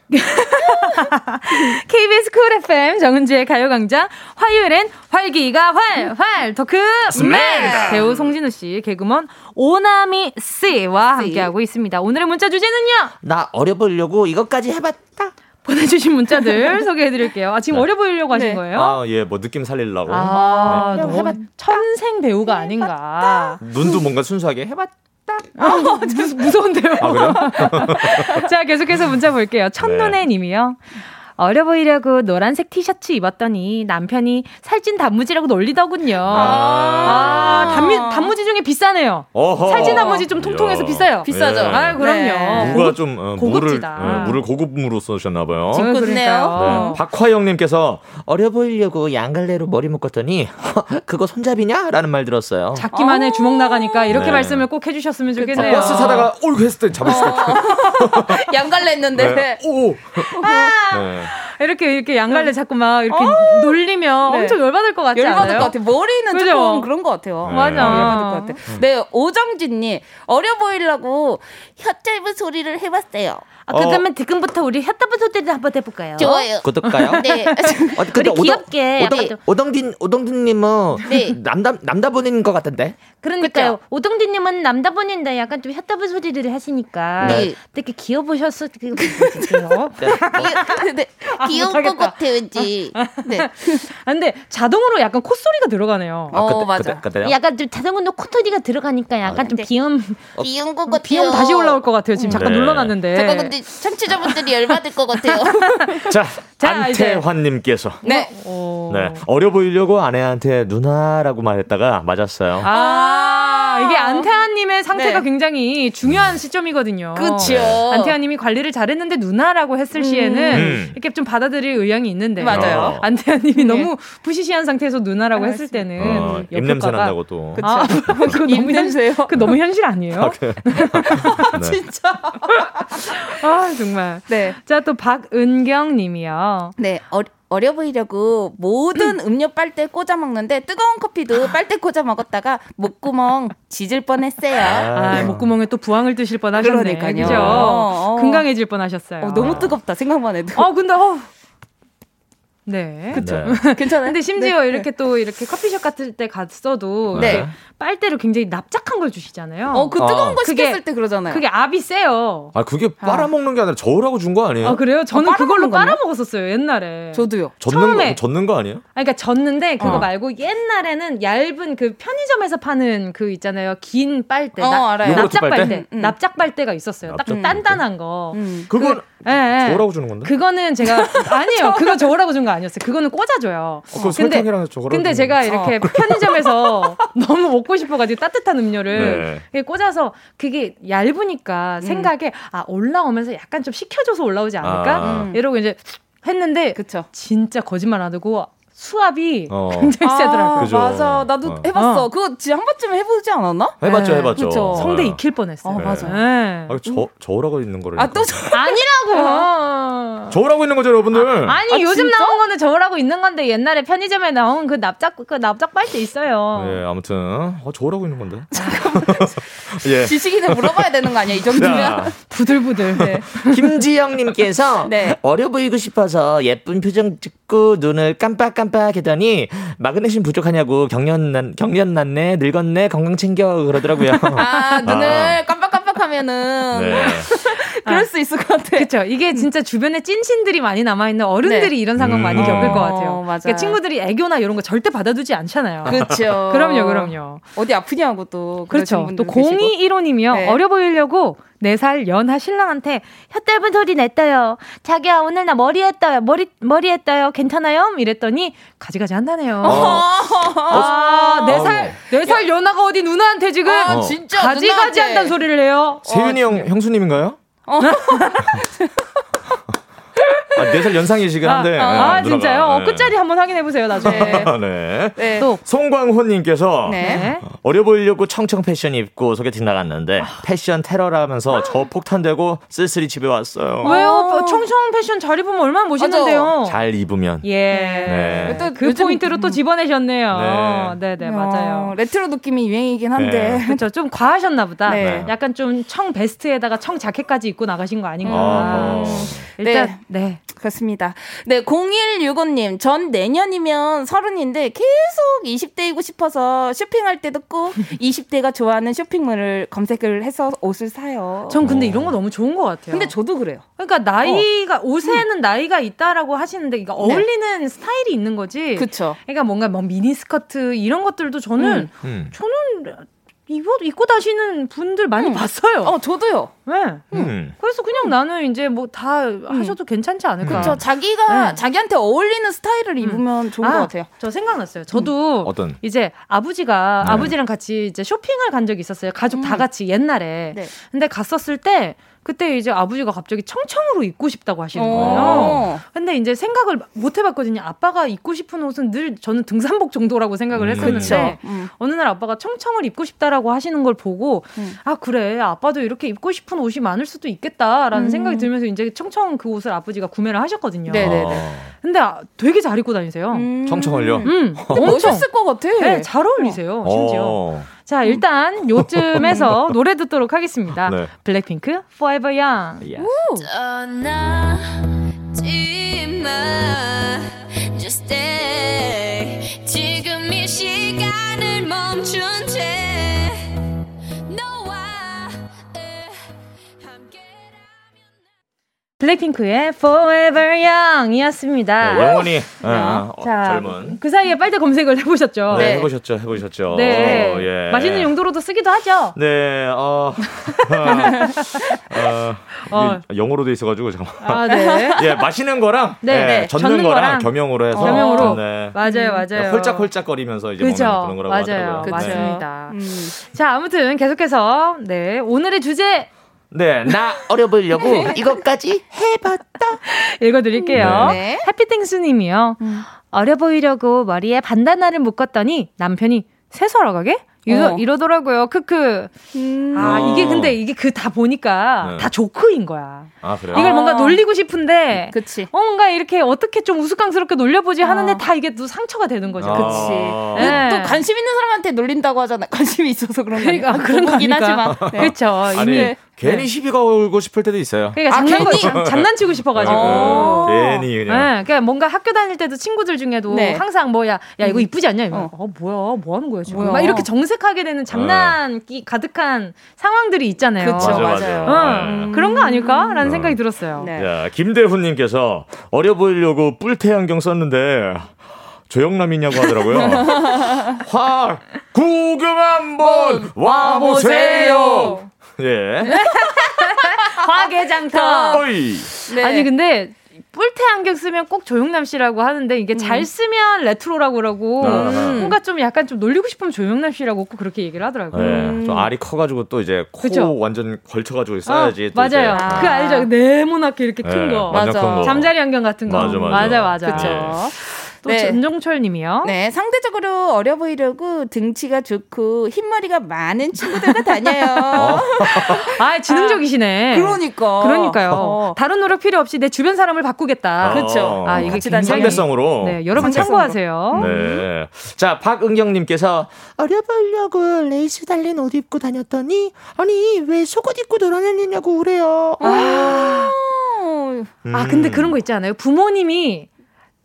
Speaker 1: KBS 쿨 FM 정은지의 가요광장. 화요일엔 활기가 활활 토크맨 배우 송진우 씨 개그먼 오나미 씨와 함께하고 있습니다. 오늘의 문자 주제는요.
Speaker 6: 나 어려 보이려고 이것까지 해봤다.
Speaker 1: 보내주신 문자들 소개해드릴게요. 아, 지금 어려 보이려고 하신 거예요?
Speaker 5: 아, 예, 뭐 느낌 살리려고.
Speaker 1: 아,
Speaker 5: 네.
Speaker 1: 너무 천생 배우가 아닌가.
Speaker 5: 눈도 뭔가 순수하게 해봤.
Speaker 1: 아, 무서운데요?
Speaker 5: 아, 그래요?
Speaker 1: 자, 계속해서 문자 볼게요. 첫눈에 님이요. 어려 보이려고 노란색 티셔츠 입었더니 남편이 살찐 단무지라고 놀리더군요. 아, 단무, 단무지 중에 비싸네요.
Speaker 5: 어허.
Speaker 1: 살찐 단무지 좀 통통해서. 비싸요.
Speaker 5: 비싸죠. 예.
Speaker 1: 아, 그럼요.
Speaker 5: 누가
Speaker 1: 고급-
Speaker 5: 좀 어, 물을
Speaker 1: 고급지다.
Speaker 5: 어, 물을 고급으로 써주셨나 봐요.
Speaker 6: 짓궂네요.
Speaker 5: 네. 박화영님께서
Speaker 6: 어려 보이려고 양갈래로 머리 묶었더니 그거 손잡이냐? 라는 말 들었어요.
Speaker 1: 잡기만 해 주먹 나가니까 이렇게
Speaker 5: 네.
Speaker 1: 말씀을 꼭 해주셨으면 좋겠네요.
Speaker 5: 버스 타다가 어이구 했을 때 잡을 있고.
Speaker 4: 양갈래 했는데.
Speaker 5: 네. 오. 네.
Speaker 1: 이렇게 이렇게 양갈래 자꾸 막 이렇게 놀리면
Speaker 4: 네.
Speaker 1: 엄청 열받을 것 같지
Speaker 4: 열받을
Speaker 1: 않아요?
Speaker 4: 것 같아요. 머리는
Speaker 1: 그죠?
Speaker 4: 조금 그런 것 같아요.
Speaker 1: 네. 맞아.
Speaker 4: 열받을 것 같아요. 네, 오정진님 어려 보이려고 혀 짧은 소리를 해봤어요.
Speaker 1: 아, 그러면 지금부터 우리 혓답은 소리를 한번 해볼까요?
Speaker 4: 좋아요.
Speaker 6: 그럴까요?
Speaker 4: 네.
Speaker 6: 어, 근데
Speaker 1: 우리 귀엽게
Speaker 6: 오동, 오동진 오동진님은
Speaker 4: 네.
Speaker 6: 남담 남다분인 것 같은데.
Speaker 1: 그러니까요. 오동진님은 남다분인데 약간 좀 혓답은 소리를 하시니까
Speaker 6: 네.
Speaker 1: 되게 귀여워 보셨을 그요
Speaker 4: 네. 귀여운 것
Speaker 1: 못하겠다.
Speaker 4: 같아 왠지. 네.
Speaker 1: 아, 근데 자동으로 약간 콧소리가 들어가네요.
Speaker 6: 아, 그때, 그때, 그때요?
Speaker 1: 약간 좀 자동으로 콧소리가 들어가니까 약간 좀 비음
Speaker 4: 귀여운 것 같아요.
Speaker 1: 비음 다시 올라올 것 같아요. 지금 잠깐
Speaker 5: 네.
Speaker 1: 눌러놨는데.
Speaker 4: 잠깐 근데 청취자분들이 열받을 것 같아요.
Speaker 5: 자,
Speaker 1: 자.
Speaker 5: 안태환님께서
Speaker 4: 네.
Speaker 1: 어.
Speaker 5: 네 어려 보이려고 아내한테 누나라고 말했다가 맞았어요.
Speaker 1: 아, 이게 안태환님의 상태가
Speaker 4: 네.
Speaker 1: 굉장히 중요한 시점이거든요.
Speaker 4: 그쵸.
Speaker 1: 안태환님이 관리를 잘했는데 누나라고 했을 시에는
Speaker 5: 음.
Speaker 1: 이렇게 좀 받아들일 의향이 있는데.
Speaker 4: 맞아요.
Speaker 5: 어.
Speaker 1: 안태환님이
Speaker 4: 네.
Speaker 1: 너무 부시시한 상태에서 누나라고
Speaker 4: 아,
Speaker 1: 했을 때는
Speaker 5: 어, 입냄새 난다고 또.
Speaker 4: 그쵸.
Speaker 1: 아, 그거 너무 현,
Speaker 4: 입냄새요?
Speaker 1: 그 너무 현실 아니에요?
Speaker 5: 네.
Speaker 4: 진짜.
Speaker 1: 아, 정말.
Speaker 4: 네.
Speaker 1: 자, 또 박은경 님이요.
Speaker 4: 네. 어, 어려 보이려고 모든 음료 빨대 꽂아 먹는데 뜨거운 커피도 빨대 꽂아 먹었다가 목구멍 짖을 뻔했어요.
Speaker 1: 아, 목구멍에 또 부항을 뜨실 뻔 하셨네.
Speaker 4: 그러니까요.
Speaker 1: 그죠?
Speaker 4: 어.
Speaker 1: 건강해질 뻔 하셨어요.
Speaker 4: 어, 너무 뜨겁다 생각만 해도.
Speaker 1: 어, 근데, 어. 네.
Speaker 5: 그쵸.
Speaker 4: 괜찮아요.
Speaker 1: 근데 심지어
Speaker 4: 네.
Speaker 1: 이렇게 또 이렇게 커피숍 같은 데 갔어도
Speaker 4: 네.
Speaker 1: 빨대를 굉장히 납작한 걸 주시잖아요.
Speaker 4: 어, 그 뜨거운
Speaker 5: 어.
Speaker 4: 거 시켰을 때 그러잖아요.
Speaker 1: 그게 압이 세요.
Speaker 5: 아 그게 빨아먹는 게 아니라 저으라고 준 거 아니에요?
Speaker 1: 아, 그래요? 저는
Speaker 4: 어,
Speaker 1: 그걸로
Speaker 4: 빨아먹는
Speaker 1: 빨아 먹었었어요, 옛날에.
Speaker 4: 저도요.
Speaker 5: 젓는
Speaker 1: 처음에-
Speaker 5: 거 젓는 거 아니에요?
Speaker 1: 아, 그러니까 졌는데 그거
Speaker 4: 어.
Speaker 1: 말고 옛날에는 얇은 그 편의점에서 파는 그 있잖아요. 긴 빨대.
Speaker 4: 어,
Speaker 1: 나-
Speaker 4: 알아요.
Speaker 1: 납작
Speaker 5: 빨대?
Speaker 1: 빨대.
Speaker 4: 음, 음.
Speaker 1: 납작 빨대가 있었어요. 딱
Speaker 5: 납작
Speaker 1: 단단한 거.
Speaker 4: 음.
Speaker 5: 그건
Speaker 1: 예, 예.
Speaker 5: 저으라고 주는 건데?
Speaker 1: 그거는 제가 아니에요. 그거 저으라고 준 거 아니 었어요. 그거는 꽂아줘요.
Speaker 5: 어, 그거 저거랑
Speaker 1: 근데
Speaker 5: 좀-
Speaker 1: 제가 이렇게 편의점에서 너무 먹고 싶어가지고 따뜻한 음료를
Speaker 5: 네.
Speaker 1: 꽂아서 그게 얇으니까 생각에 아 올라오면서 약간 좀 식혀줘서 올라오지 않을까
Speaker 5: 아.
Speaker 4: 음.
Speaker 1: 이러고 이제 했는데
Speaker 4: 그쵸.
Speaker 1: 진짜 거짓말 안 하고 수압이
Speaker 5: 어.
Speaker 1: 굉장히 세더라고요.
Speaker 4: 아,
Speaker 5: 그죠.
Speaker 4: 맞아. 나도
Speaker 5: 어.
Speaker 4: 해봤어.
Speaker 1: 어.
Speaker 4: 그거 진짜 한 번쯤 해보지 않았나?
Speaker 5: 해봤죠,
Speaker 1: 네,
Speaker 5: 해봤죠.
Speaker 4: 그쵸.
Speaker 1: 성대
Speaker 5: 네.
Speaker 1: 익힐 뻔했어요.
Speaker 4: 어,
Speaker 5: 네.
Speaker 4: 맞아.
Speaker 1: 네.
Speaker 5: 아, 저 저으라고 있는 거를.
Speaker 4: 아, 또 저-
Speaker 1: 아니라고.
Speaker 5: 저으라고 있는 거죠, 여러분들.
Speaker 1: 아 니
Speaker 4: 아,
Speaker 1: 요즘
Speaker 4: 진짜?
Speaker 1: 나온 거는 저으라고 있는 건데 옛날에 편의점에 나온 그 납작 그 납작 빨대 있어요.
Speaker 5: 네, 아무튼 어, 저으라고 있는 건데. 예.
Speaker 4: 지식인에 물어봐야 되는 거 아니야, 이 정도면?
Speaker 5: 자,
Speaker 1: 부들부들.
Speaker 4: 네.
Speaker 6: 김지영님께서
Speaker 4: 네.
Speaker 6: 어려 보이고 싶어서 예쁜 표정 짓고 눈을 깜빡깜빡 했더니 마그네슘 부족하냐고 경련 난 경련 났네 늙었네 건강 챙겨 그러더라고요.
Speaker 4: 아, 눈을 깜빡깜빡하면은
Speaker 5: 네.
Speaker 4: 그럴 수 있을 것 같아.
Speaker 1: 그렇죠. 이게 진짜 주변에 찐친들이 많이 남아 있는 어른들이
Speaker 4: 네.
Speaker 1: 이런 상황 많이
Speaker 5: 음.
Speaker 1: 겪을 것
Speaker 4: 어,
Speaker 1: 같아요.
Speaker 4: 맞아요.
Speaker 1: 그러니까 친구들이 애교나 이런 거 절대 받아두지 않잖아요.
Speaker 4: 그렇죠.
Speaker 1: 그럼요, 그럼요.
Speaker 4: 어디 아프냐고 또
Speaker 1: 그렇죠. 또
Speaker 4: 계시고.
Speaker 1: 0215님이요.
Speaker 4: 네.
Speaker 1: 어려 보이려고 4살 연하 신랑한테 혀 짧은 소리 냈어요. 자기야 오늘 나 머리 했어요. 머리 머리 했어요. 괜찮아요? 이랬더니 가지가지 한다네요. 아, 네 살, 네 살 연하가 어디 누나한테 지금
Speaker 4: 아,
Speaker 5: 어.
Speaker 4: 진짜
Speaker 1: 가지가지. 한다는 소리를 해요.
Speaker 5: 세윤이 형 형수님인가요? 어. 아, 4살 연상이시긴 한데.
Speaker 1: 아,
Speaker 5: 네,
Speaker 1: 아. 진짜요? 어,
Speaker 5: 네.
Speaker 1: 끝자리 한번 확인해 보세요 나중에.
Speaker 5: 네.
Speaker 4: 네.
Speaker 1: 또
Speaker 5: 송광호님께서
Speaker 1: 네.
Speaker 6: 어려 보이려고 청청 패션 입고 소개팅 나갔는데 패션 테러라면서 저 폭탄되고 쓸쓸히 집에 왔어요.
Speaker 1: 왜요? 청청 패션 잘 입으면 얼마나 멋있는데요.
Speaker 6: 잘 입으면.
Speaker 1: 예.
Speaker 6: 네.
Speaker 1: 또그
Speaker 4: 요즘-
Speaker 1: 포인트로 또 집어내셨네요. 네, 네, 맞아요.
Speaker 4: 어, 레트로 느낌이 유행이긴 한데.
Speaker 1: 그렇죠. 좀 과하셨나 보다.
Speaker 4: 네.
Speaker 1: 약간 좀 청 베스트에다가 청 자켓까지 입고 나가신 거 아닌가.
Speaker 5: 어허.
Speaker 1: 일단 네.
Speaker 4: 그렇습니다. 네, 0165님. 전 내년이면 서른인데 계속 20대이고 싶어서 쇼핑할 때도 꼭 20대가 좋아하는 쇼핑몰을 검색을 해서 옷을 사요.
Speaker 1: 전 근데 이런 거 너무 좋은 것 같아요.
Speaker 4: 근데 저도 그래요.
Speaker 1: 그러니까 나이가 옷에는 나이가 있다라고 하시는데 이거
Speaker 4: 네.
Speaker 1: 어울리는 스타일이 있는 거지.
Speaker 4: 그쵸.
Speaker 1: 그러니까 뭔가 뭐 미니 스커트 이런 것들도 저는
Speaker 5: 음.
Speaker 1: 저는 입어 입고 다시는 분들 많이 봤어요.
Speaker 4: 어, 저도요.
Speaker 1: 네.
Speaker 5: 음.
Speaker 1: 그래서 그냥 나는 이제 뭐 다 하셔도 괜찮지 않을까.
Speaker 4: 그쵸. 자기가,
Speaker 1: 네.
Speaker 4: 자기한테 어울리는 스타일을 입으면 좋은 것 같아요.
Speaker 1: 저 생각났어요. 저도
Speaker 5: 어떤?
Speaker 1: 이제 아버지가
Speaker 5: 네.
Speaker 1: 아버지랑 같이 이제 쇼핑을 간 적이 있었어요. 가족 다 같이 옛날에.
Speaker 4: 네.
Speaker 1: 근데 갔었을 때 그때 이제 아버지가 갑자기 청청으로 입고 싶다고 하시는 거예요.
Speaker 4: 어.
Speaker 1: 근데 이제 생각을 못 해봤거든요. 아빠가 입고 싶은 옷은 늘 저는 등산복 정도라고 생각을
Speaker 5: 음.
Speaker 1: 했었는데.
Speaker 4: 음.
Speaker 1: 어느 날 아빠가 청청을 입고 싶다라고 하시는 걸 보고
Speaker 4: 음.
Speaker 1: 아 그래 아빠도 이렇게 입고 싶은 옷이 많을 수도 있겠다라는
Speaker 4: 음.
Speaker 1: 생각이 들면서 이제 청청 그 옷을 아버지가 구매를 하셨거든요.
Speaker 4: 네네네.
Speaker 5: 어.
Speaker 1: 근데 아, 되게 잘 입고 다니세요.
Speaker 4: 음.
Speaker 5: 청청을요?
Speaker 1: 음,
Speaker 4: 멋있을 것 같아.
Speaker 1: 네, 잘 어울리세요. 심지어.
Speaker 5: 어.
Speaker 1: 자, 일단 요쯤에서 노래 듣도록 하겠습니다.
Speaker 5: 네.
Speaker 1: 블랙핑크 Forever Young.
Speaker 9: Just stay 지금 이 시간을 멈춘 채
Speaker 1: 블랙핑크의 Forever Young이었습니다.
Speaker 5: 네, 영원히 어, 어,
Speaker 1: 자,
Speaker 5: 젊은.
Speaker 1: 그 사이에 빨대 검색을 해보셨죠?
Speaker 5: 네, 해보셨죠, 해보셨죠.
Speaker 1: 네.
Speaker 5: 어, 예.
Speaker 1: 맛있는 용도로도 쓰기도 하죠.
Speaker 5: 네, 어, 어,
Speaker 1: 어.
Speaker 5: 영어로 돼 있어가지고 잠깐.
Speaker 1: 아, 네.
Speaker 5: 예, 마시는 거랑
Speaker 1: 네,
Speaker 5: 예,
Speaker 1: 네.
Speaker 5: 젓는
Speaker 1: 젓는
Speaker 5: 거랑,
Speaker 1: 거랑
Speaker 5: 겸용으로 해서
Speaker 1: 겸용으로.
Speaker 5: 네.
Speaker 1: 맞아요, 맞아요.
Speaker 5: 홀짝홀짝거리면서 이제
Speaker 1: 그죠.
Speaker 5: 먹는 그런 거라고
Speaker 1: 맞아요.
Speaker 5: 하더라고요.
Speaker 1: 맞습니다.
Speaker 4: 음.
Speaker 1: 자, 아무튼 계속해서 네 오늘의 주제
Speaker 5: 네, 네.
Speaker 6: 나 어려 보이려고 이것까지 해봤다.
Speaker 1: 읽어드릴게요.
Speaker 4: 네.
Speaker 1: 해피땡스님이요. 어려 보이려고 머리에 반다나를 묶었더니 남편이 세수하러가게? 이러,
Speaker 4: 어.
Speaker 1: 이러더라고요. 크크.
Speaker 4: 음.
Speaker 1: 아,
Speaker 5: 어.
Speaker 1: 이게 근데 이게 그 다 보니까
Speaker 5: 네.
Speaker 1: 다 조크인 거야.
Speaker 5: 아 그래요?
Speaker 1: 이걸 뭔가
Speaker 4: 아.
Speaker 1: 놀리고 싶은데
Speaker 4: 그치.
Speaker 1: 어, 뭔가 이렇게 어떻게 좀 우스꽝스럽게 놀려보지 하는데
Speaker 4: 어.
Speaker 1: 다 이게 또 상처가 되는 거죠.
Speaker 5: 아.
Speaker 4: 그치.
Speaker 1: 네.
Speaker 4: 또 관심 있는 사람한테 놀린다고 하잖아. 관심이 있어서 그런 거.
Speaker 1: 그러니까? 그런
Speaker 4: 거긴. 하지만. 네.
Speaker 1: 그렇죠.
Speaker 5: 아니
Speaker 1: 이미
Speaker 5: 괜히 시비 걸고 싶을 때도 있어요.
Speaker 1: 그러니까
Speaker 4: 아,
Speaker 1: 장난,
Speaker 4: 괜히?
Speaker 1: 장- 장난치고 싶어가지고.
Speaker 4: 어.
Speaker 5: 괜히 그냥.
Speaker 1: 네, 그러니까 뭔가 학교 다닐 때도 친구들 중에도
Speaker 4: 네.
Speaker 1: 항상 뭐야, 야 이거
Speaker 4: 음.
Speaker 1: 이쁘지 않냐? 이러면
Speaker 4: 어.
Speaker 1: 어, 뭐야, 뭐 하는 거야 지금?
Speaker 4: 뭐야.
Speaker 1: 막 이렇게 정색하게 되는 장난기 가득한 상황들이 있잖아요.
Speaker 4: 그쵸,
Speaker 5: 맞아,
Speaker 4: 맞아요.
Speaker 5: 맞아.
Speaker 1: 응,
Speaker 5: 네.
Speaker 1: 그런 거 아닐까라는
Speaker 5: 어.
Speaker 1: 생각이 들었어요.
Speaker 4: 네.
Speaker 5: 자, 김대훈님께서 어려 보이려고 뿔테 안경 썼는데 조영남이냐고 하더라고요. 화 구경 한번 와보세요. 예.
Speaker 1: 화개장터.
Speaker 4: 네.
Speaker 1: 아니 근데 뿔테 안경 쓰면 꼭 조용남 씨라고 하는데 이게 잘 쓰면 레트로라고 그러고
Speaker 5: 음.
Speaker 1: 뭔가 좀 약간 좀 놀리고 싶으면 조용남 씨라고 꼭 그렇게 얘기를 하더라고요.
Speaker 5: 네, 좀 알이 커가지고 또 이제 코
Speaker 1: 그쵸?
Speaker 5: 완전 걸쳐가지고 써야지.
Speaker 1: 어. 맞아요. 그 알죠? 네모나게 이렇게 큰
Speaker 5: 네,
Speaker 1: 거.
Speaker 4: 맞아.
Speaker 5: 큰 거.
Speaker 1: 잠자리 안경 같은 거.
Speaker 5: 맞아, 맞아.
Speaker 1: 맞아, 맞아.
Speaker 4: 그쵸.
Speaker 1: 또
Speaker 4: 네.
Speaker 1: 전종철 님이요.
Speaker 4: 네, 상대적으로 어려 보이려고 등치가 좋고 흰머리가 많은 친구들과 다녀요.
Speaker 1: 아, 지능적이시네.
Speaker 4: 그러니까.
Speaker 1: 그러니까요.
Speaker 4: 어.
Speaker 1: 다른 노력 필요 없이 내 주변 사람을 바꾸겠다.
Speaker 4: 그쵸.
Speaker 1: 아, 이게 굉장히
Speaker 5: 상대성으로.
Speaker 1: 네, 여러분
Speaker 4: 상대성으로.
Speaker 1: 참고하세요.
Speaker 5: 네. 자, 박은경 님께서
Speaker 6: 어려 보이려고 레이스 달린 옷 입고 다녔더니 아니 왜 속옷 입고 돌아다니냐고 그래요.
Speaker 4: 어.
Speaker 1: 아, 근데 그런 거 있지 않아요? 부모님이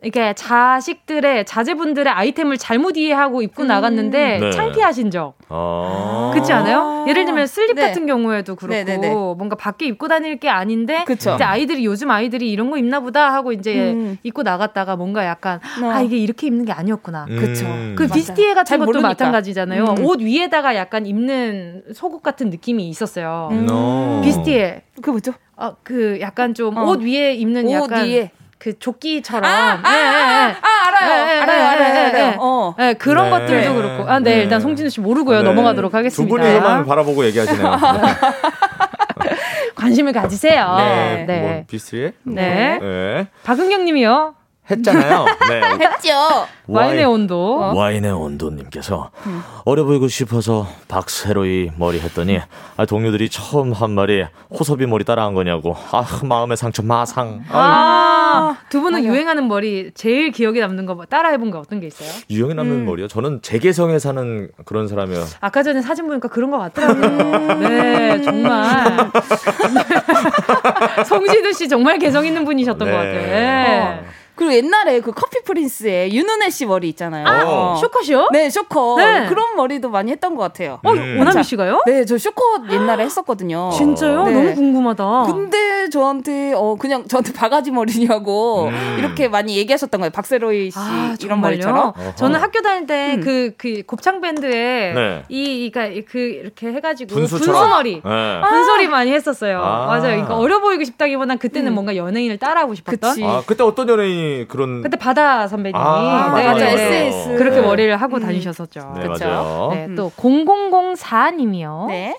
Speaker 1: 이게 자식들의 자제분들의 아이템을 잘못 이해하고 입고 나갔는데
Speaker 5: 네.
Speaker 1: 창피하신 적
Speaker 5: 어.
Speaker 1: 그렇지 않아요? 예를 들면 슬립
Speaker 4: 네.
Speaker 1: 같은 경우에도 그렇고
Speaker 4: 네네네.
Speaker 1: 뭔가 밖에 입고 다닐 게 아닌데
Speaker 4: 그쵸.
Speaker 1: 이제 아이들이 요즘 아이들이 이런 거 입나 보다 하고 이제
Speaker 4: 음.
Speaker 1: 입고 나갔다가 뭔가 약간
Speaker 4: 어.
Speaker 1: 아 이게 이렇게 입는 게 아니었구나.
Speaker 4: 그쵸.
Speaker 5: 음.
Speaker 1: 그
Speaker 4: 맞아요.
Speaker 1: 비스티에 같은
Speaker 4: 잘
Speaker 1: 것도
Speaker 4: 모르니까.
Speaker 1: 마찬가지잖아요.
Speaker 4: 음.
Speaker 1: 옷 위에다가 약간 입는 속옷 같은 느낌이 있었어요.
Speaker 4: 음.
Speaker 5: 어.
Speaker 1: 비스티에
Speaker 4: 그 뭐죠?
Speaker 1: 어, 그 약간 좀
Speaker 4: 어.
Speaker 1: 옷 위에 입는
Speaker 4: 옷
Speaker 1: 약간
Speaker 4: 위에.
Speaker 1: 그 조끼처럼
Speaker 4: 아, 아,
Speaker 1: 예, 예, 예.
Speaker 4: 아, 알아요.
Speaker 1: 예, 예,
Speaker 4: 알아요,
Speaker 1: 예,
Speaker 4: 알아요,
Speaker 1: 예,
Speaker 4: 알아요.
Speaker 1: 예.
Speaker 4: 어.
Speaker 1: 네, 그런
Speaker 5: 네.
Speaker 1: 것들도 그렇고. 아, 네,
Speaker 5: 네.
Speaker 1: 일단 송진우 씨 모르고요.
Speaker 5: 네.
Speaker 1: 넘어가도록
Speaker 5: 두
Speaker 1: 하겠습니다.
Speaker 5: 분이서만 바라보고 얘기하시네요.
Speaker 1: 관심을 가지세요.
Speaker 5: 네.
Speaker 1: 네.
Speaker 5: 뭐 비슷해?
Speaker 1: 네.
Speaker 5: 네. 네.
Speaker 1: 박은경 님이요.
Speaker 5: 했잖아요. 네.
Speaker 3: 했죠.
Speaker 1: 와인의 온도.
Speaker 5: 와인의 온도님께서 어려 보이고 싶어서 박세로이 머리 했더니 아, 동료들이 처음 한 말이 호섭이 머리 따라한 거냐고 아 마음의 상처 마상
Speaker 1: 아, 두 분은 유행하는 머리 제일 기억에 남는 거뭐 따라해본 거 어떤 게 있어요?
Speaker 5: 유형이 남는
Speaker 1: 음.
Speaker 5: 머리요 저는 제 개성에 사는 그런 사람이요
Speaker 1: 아까 전에 사진 보니까 그런 것 같더라고요. 네, 정말. 송시드 씨 정말 개성 있는 분이셨던 것 같아요. 네.
Speaker 4: 그리고 옛날에 그 커피 프린스의 윤은혜 씨 머리 있잖아요.
Speaker 1: 아, 숏컷이요?
Speaker 4: 네, 숏컷.
Speaker 1: 네.
Speaker 4: 그런 머리도 많이 했던 것 같아요.
Speaker 1: 어, 오나미 씨가요?
Speaker 4: 네, 저 숏컷 옛날에 했었거든요.
Speaker 1: 진짜요?
Speaker 4: 네.
Speaker 1: 너무 궁금하다.
Speaker 4: 근데 저한테 어 그냥 저한테 바가지 머리냐고
Speaker 5: 음.
Speaker 4: 이렇게 많이 얘기하셨던 거예요. 박새로이 씨
Speaker 1: 아,
Speaker 4: 이런
Speaker 1: 정말요?
Speaker 4: 머리처럼.
Speaker 1: 저는 학교 다닐 때그그 곱창 밴드에
Speaker 5: 네.
Speaker 1: 이 그러니까 그 이렇게 해가지고
Speaker 5: 분수처럼?
Speaker 1: 분수머리
Speaker 5: 네.
Speaker 1: 분소리 많이 했었어요.
Speaker 5: 아.
Speaker 1: 맞아요. 그러니까 어려 보이고 싶다기보단 그때는 뭔가 연예인을 따라하고 싶었던.
Speaker 4: 그치.
Speaker 5: 아 그때 어떤 연예인 이 그런
Speaker 1: 그때 바다 선배님이
Speaker 5: 아,
Speaker 1: 네,
Speaker 5: 맞아요.
Speaker 1: 네, 네.
Speaker 4: SS.
Speaker 1: 그렇게
Speaker 4: 네.
Speaker 1: 머리를 하고 다니셨었죠.
Speaker 5: 네
Speaker 4: 그쵸?
Speaker 5: 맞아요
Speaker 1: 네, 또 0004님이요.
Speaker 4: 네.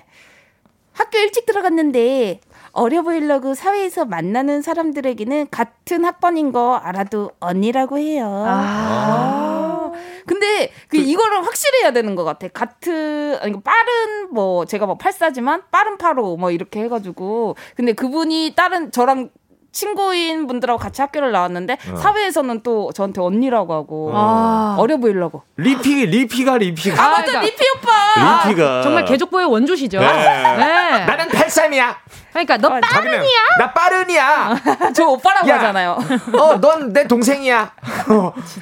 Speaker 4: 학교 일찍 들어갔는데 어려 보이려고 사회에서 만나는 사람들에게는 같은 학번인 거 알아도 언니라고 해요.
Speaker 1: 아.
Speaker 4: 근데 그 이거를 확실해야 되는 것 같아. 같은 아니 빠른 뭐 제가 뭐 84지만 빠른 85뭐 이렇게 해가지고 근데 그분이 다른 저랑 친구인 분들하고 같이 학교를 나왔는데
Speaker 5: 어.
Speaker 4: 사회에서는 또 저한테 언니라고 하고
Speaker 1: 아.
Speaker 4: 어려 보이려고.
Speaker 5: 리피 리피가 리피가
Speaker 1: 아,
Speaker 4: 맞아
Speaker 1: 그러니까.
Speaker 4: 리피 오빠.
Speaker 5: 리피가
Speaker 1: 정말 개족보의 원조시죠.
Speaker 5: 네.
Speaker 1: 네.
Speaker 5: 나는 83이야
Speaker 1: 그러니까 너
Speaker 5: 자기는 나 빠른이야
Speaker 4: 저 오빠라고
Speaker 5: 야.
Speaker 4: 하잖아요.
Speaker 5: 어 넌 내 동생이야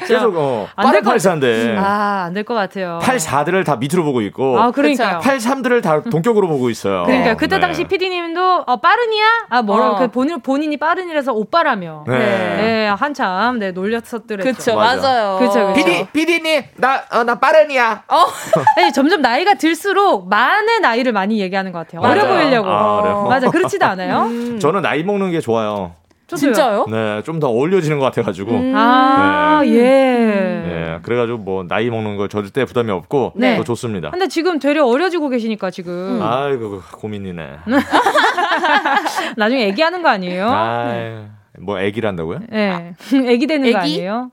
Speaker 5: 계속 어
Speaker 1: 안될
Speaker 5: 빠른
Speaker 1: 것
Speaker 5: 84인데
Speaker 1: 아, 안 될 것 같아요.
Speaker 5: 84들을 다 밑으로 보고 있고
Speaker 1: 아, 그러니까요.
Speaker 5: 83들을 다 동격으로 보고 있어요.
Speaker 1: 그러니까 그때
Speaker 5: 네.
Speaker 1: 당시 PD님도 어, 빠른이야? 아 뭐라고
Speaker 4: 어.
Speaker 1: 그 본인 본인이 빠른이라서 오빠라며.
Speaker 5: 네.
Speaker 1: 네, 한참 네 놀렸었더랬죠.
Speaker 4: 그쵸
Speaker 5: 맞아.
Speaker 4: 맞아요.
Speaker 1: 그쵸, 그쵸.
Speaker 5: 피디 피디님 나 어, 나 빠른이야.
Speaker 1: 네, 점점 나이가 들수록 만의 나이를 많이 얘기하는 것 같아요. 어려
Speaker 5: 맞아요.
Speaker 1: 보이려고.
Speaker 5: 아?
Speaker 1: 맞아, 그렇지도 않아요.
Speaker 5: 저는 나이 먹는 게 좋아요.
Speaker 4: 진짜요?
Speaker 5: 네, 좀 더 어울려지는 것 같아가지고.
Speaker 1: 아,
Speaker 5: 네.
Speaker 1: 예.
Speaker 5: 네, 그래가지고 뭐 나이 먹는 거 절대 부담이 없고
Speaker 1: 네.
Speaker 5: 더 좋습니다.
Speaker 1: 근데 지금 되려 어려지고 계시니까 지금
Speaker 5: 아이고 고민이네.
Speaker 1: 나중에 애기하는 거 아니에요?
Speaker 5: 아, 뭐 애기란다고요?
Speaker 1: 네, 애기 되는 거
Speaker 4: 애기?
Speaker 1: 아니에요?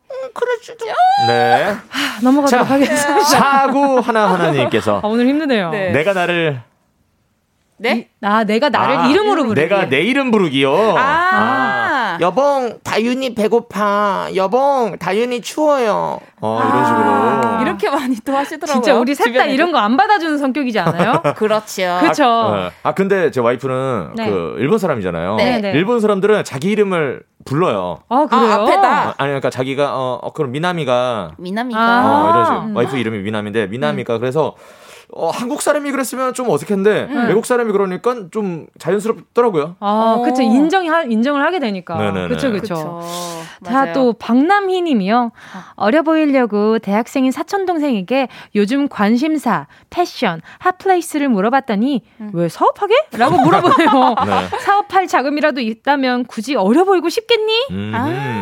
Speaker 5: 네.
Speaker 1: 아, 넘어가도록
Speaker 5: 자,
Speaker 1: 하겠습니다.
Speaker 5: 사구 하나 하나님께서
Speaker 1: 아, 오늘 힘드네요.
Speaker 4: 네.
Speaker 5: 내가 나를
Speaker 4: 네?
Speaker 1: 아, 내가 나를
Speaker 5: 아,
Speaker 1: 이름으로 부르기.
Speaker 5: 내가 내 이름 부르기요.
Speaker 4: 아.
Speaker 6: 여봉 다윤이 배고파 여봉 다윤이 추워요
Speaker 5: 어, 이런 식으로.
Speaker 4: 이렇게 많이 또 하시더라고요.
Speaker 1: 진짜 우리 셋 다. 이런 거 안 받아주는 성격이지 않아요?
Speaker 4: 그렇죠.
Speaker 1: 그쵸.
Speaker 5: 네. 아 근데 제 와이프는
Speaker 1: 네.
Speaker 5: 그 일본 사람이잖아요.
Speaker 1: 네, 네.
Speaker 5: 일본 사람들은 자기 이름을 불러요.
Speaker 1: 아, 그래요?
Speaker 4: 아, 앞에다.
Speaker 5: 아, 아니 그러니까 자기가 어, 어 그럼 미나미가
Speaker 4: 미남이가
Speaker 1: 아.
Speaker 5: 어, 이런 식으로
Speaker 1: 음.
Speaker 5: 와이프 이름이 미남인데 미나미가 그래서 어, 한국 사람이 그랬으면 좀 어색한데
Speaker 1: 음.
Speaker 5: 외국 사람이 그러니까 좀 자연스럽더라고요.
Speaker 1: 아,
Speaker 4: 어.
Speaker 1: 그쵸. 인정이, 하- 인정을 하게 되니까.
Speaker 5: 네네네.
Speaker 1: 그쵸, 그쵸.
Speaker 4: 그쵸.
Speaker 1: 자. 또 박남희 님이요. 어려 보이려고 대학생인 사촌 동생에게 요즘 관심사, 패션, 핫플레이스를 물어봤더니 왜 사업하게? 라고 물어보네요.
Speaker 5: 네.
Speaker 1: 사업할 자금이라도 있다면 굳이 어려 보이고 싶겠니?
Speaker 5: 음.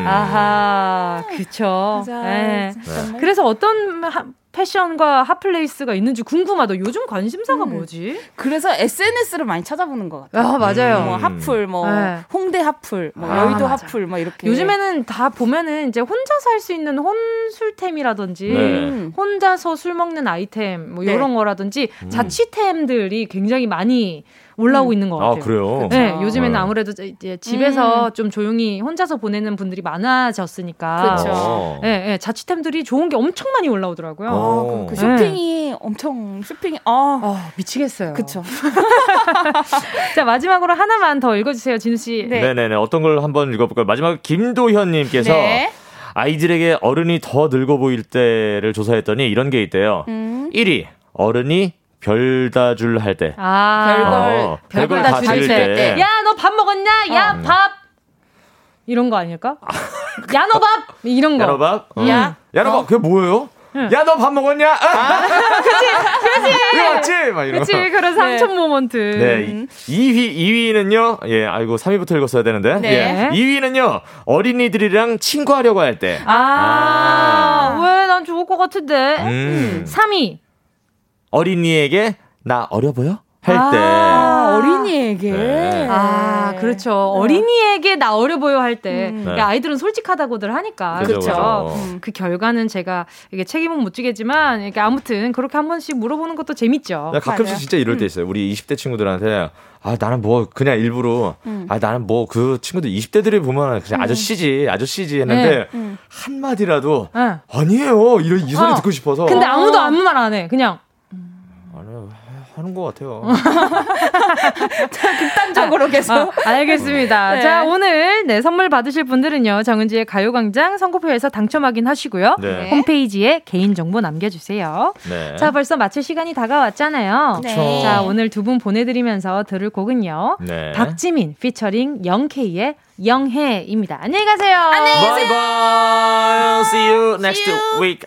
Speaker 1: 아하, 그쵸.
Speaker 4: 맞아.
Speaker 1: 네.
Speaker 4: 정말.
Speaker 1: 그래서 어떤 하- 패션과 핫플레이스가 있는지 궁금하다. 요즘 관심사가
Speaker 4: 음.
Speaker 1: 뭐지?
Speaker 4: 그래서 SNS를 많이 찾아보는 것 같아요.
Speaker 1: 아, 맞아요.
Speaker 4: 뭐 핫플, 뭐
Speaker 1: 네.
Speaker 4: 홍대 핫플, 뭐
Speaker 1: 아,
Speaker 4: 여의도
Speaker 1: 맞아.
Speaker 4: 핫플, 뭐 이렇게.
Speaker 1: 요즘에는 다 보면은 이제 혼자서 할 수 있는 혼술템이라든지
Speaker 5: 네.
Speaker 4: 음.
Speaker 1: 혼자서 술 먹는 아이템 뭐
Speaker 4: 네.
Speaker 1: 이런 거라든지 자취템들이 굉장히 많이 올라오고 있는
Speaker 5: 것아
Speaker 1: 같아요.
Speaker 5: 그래요.
Speaker 1: 네,
Speaker 4: 그쵸.
Speaker 1: 요즘에는
Speaker 5: 네.
Speaker 1: 아무래도 이제 집에서 좀 조용히 혼자서 보내는 분들이 많아졌으니까.
Speaker 4: 그쵸.
Speaker 5: 어.
Speaker 1: 네, 네, 자취템들이 좋은 게 엄청 많이 올라오더라고요.
Speaker 5: 어.
Speaker 4: 그 쇼핑이 엄청 쇼핑이 아
Speaker 1: 어, 미치겠어요.
Speaker 4: 그쵸.
Speaker 1: 자, 마지막으로 하나만 더 읽어 주세요, 진우 씨.
Speaker 4: 네.
Speaker 5: 네네 네. 어떤 걸 한번 읽어 볼까요? 마지막 김도현 님께서
Speaker 4: 네.
Speaker 5: 아이들에게 어른이 더 늙어 보일 때를 조사했더니 이런 게 있대요.
Speaker 4: 음.
Speaker 5: 1위 어른이 별다줄 할 때.
Speaker 1: 아,
Speaker 4: 별걸,
Speaker 5: 어,
Speaker 1: 별걸 다 줄일 때.
Speaker 5: 때.
Speaker 1: 야, 너 밥 먹었냐? 야,
Speaker 5: 음.
Speaker 1: 밥. 이런 거 아닐까? 야, 너 밥. 이런 거.
Speaker 5: 야 너밥? 어.
Speaker 4: 야.
Speaker 5: 야 너밥 그게 뭐예요? 야너 밥 먹었냐? 아, 그치 그치 이거 맞지? 막 이런
Speaker 1: 그치,
Speaker 5: 거.
Speaker 1: 그런 삼촌 모먼트.
Speaker 5: 네, 2위 2위는요. 예, 아이고 3위부터 읽었어야 되는데.
Speaker 4: 네.
Speaker 5: 예. 2위는요. 어린이들이랑 친구하려고 할 때.
Speaker 1: 아, 왜난 좋을 것 같은데?
Speaker 5: 음.
Speaker 1: 3위.
Speaker 5: 어린이에게 나 어려 보여? 할 때.
Speaker 1: 아,
Speaker 4: 어린이에게.
Speaker 5: 네.
Speaker 1: 아, 그렇죠. 어린이에게 나 어려 보여 할 때.
Speaker 4: 음.
Speaker 1: 그러니까 아이들은 솔직하다고들 하니까.
Speaker 5: 그죠,
Speaker 1: 그렇죠.
Speaker 5: 그죠.
Speaker 1: 음, 그 결과는 제가 이게 책임은 못 지겠지만, 이렇게 아무튼 그렇게 한 번씩 물어보는 것도 재밌죠.
Speaker 5: 나 가끔씩 진짜 이럴 때 있어요. 우리 20대 친구들한테 아 나는 뭐 그냥 일부러
Speaker 1: 음.
Speaker 5: 아 나는 뭐 그 친구들 20대들이 보면 그냥 아저씨지 아저씨지 했는데
Speaker 1: 네. 음.
Speaker 5: 한 마디라도
Speaker 1: 네.
Speaker 5: 아니에요 이런 이 소리
Speaker 1: 어.
Speaker 5: 듣고 싶어서
Speaker 1: 근데 아무도 아무 말 안 해. 그냥.
Speaker 5: 하는 것 같아요.
Speaker 4: 극단적으로 계속.
Speaker 1: 아, 알겠습니다.
Speaker 4: 네.
Speaker 1: 자, 오늘 네, 선물 받으실 분들은요. 정은지의 가요광장 선고표에서 당첨 확인하시고요.
Speaker 5: 네.
Speaker 1: 홈페이지에 개인정보 남겨주세요.
Speaker 5: 네.
Speaker 1: 자, 벌써 마칠 시간이 다가왔잖아요.
Speaker 5: 네.
Speaker 1: 자, 오늘 두 분 보내드리면서 들을 곡은요.
Speaker 5: 네.
Speaker 1: 박지민 피처링 영케이의 영해입니다. 안녕히 가세요.
Speaker 6: Bye bye. See you next week.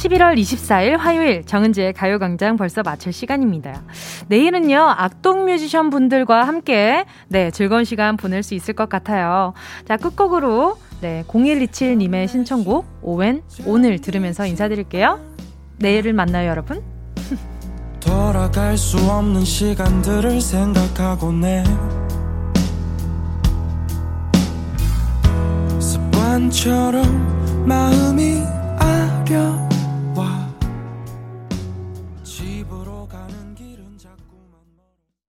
Speaker 1: 11월 24일 화요일 정은지의 가요광장 벌써 마칠 시간입니다. 내일은요, 악동 뮤지션 분들과 함께, 네, 즐거운 시간 보낼 수 있을 것 같아요. 자, 끝곡으로, 네, 0127님의 신청곡, 오웬, 오늘 들으면서 인사드릴게요. 내일을 만나요, 여러분.
Speaker 10: 돌아갈 수 없는 시간들을 생각하고 내 습관처럼 마음이 아려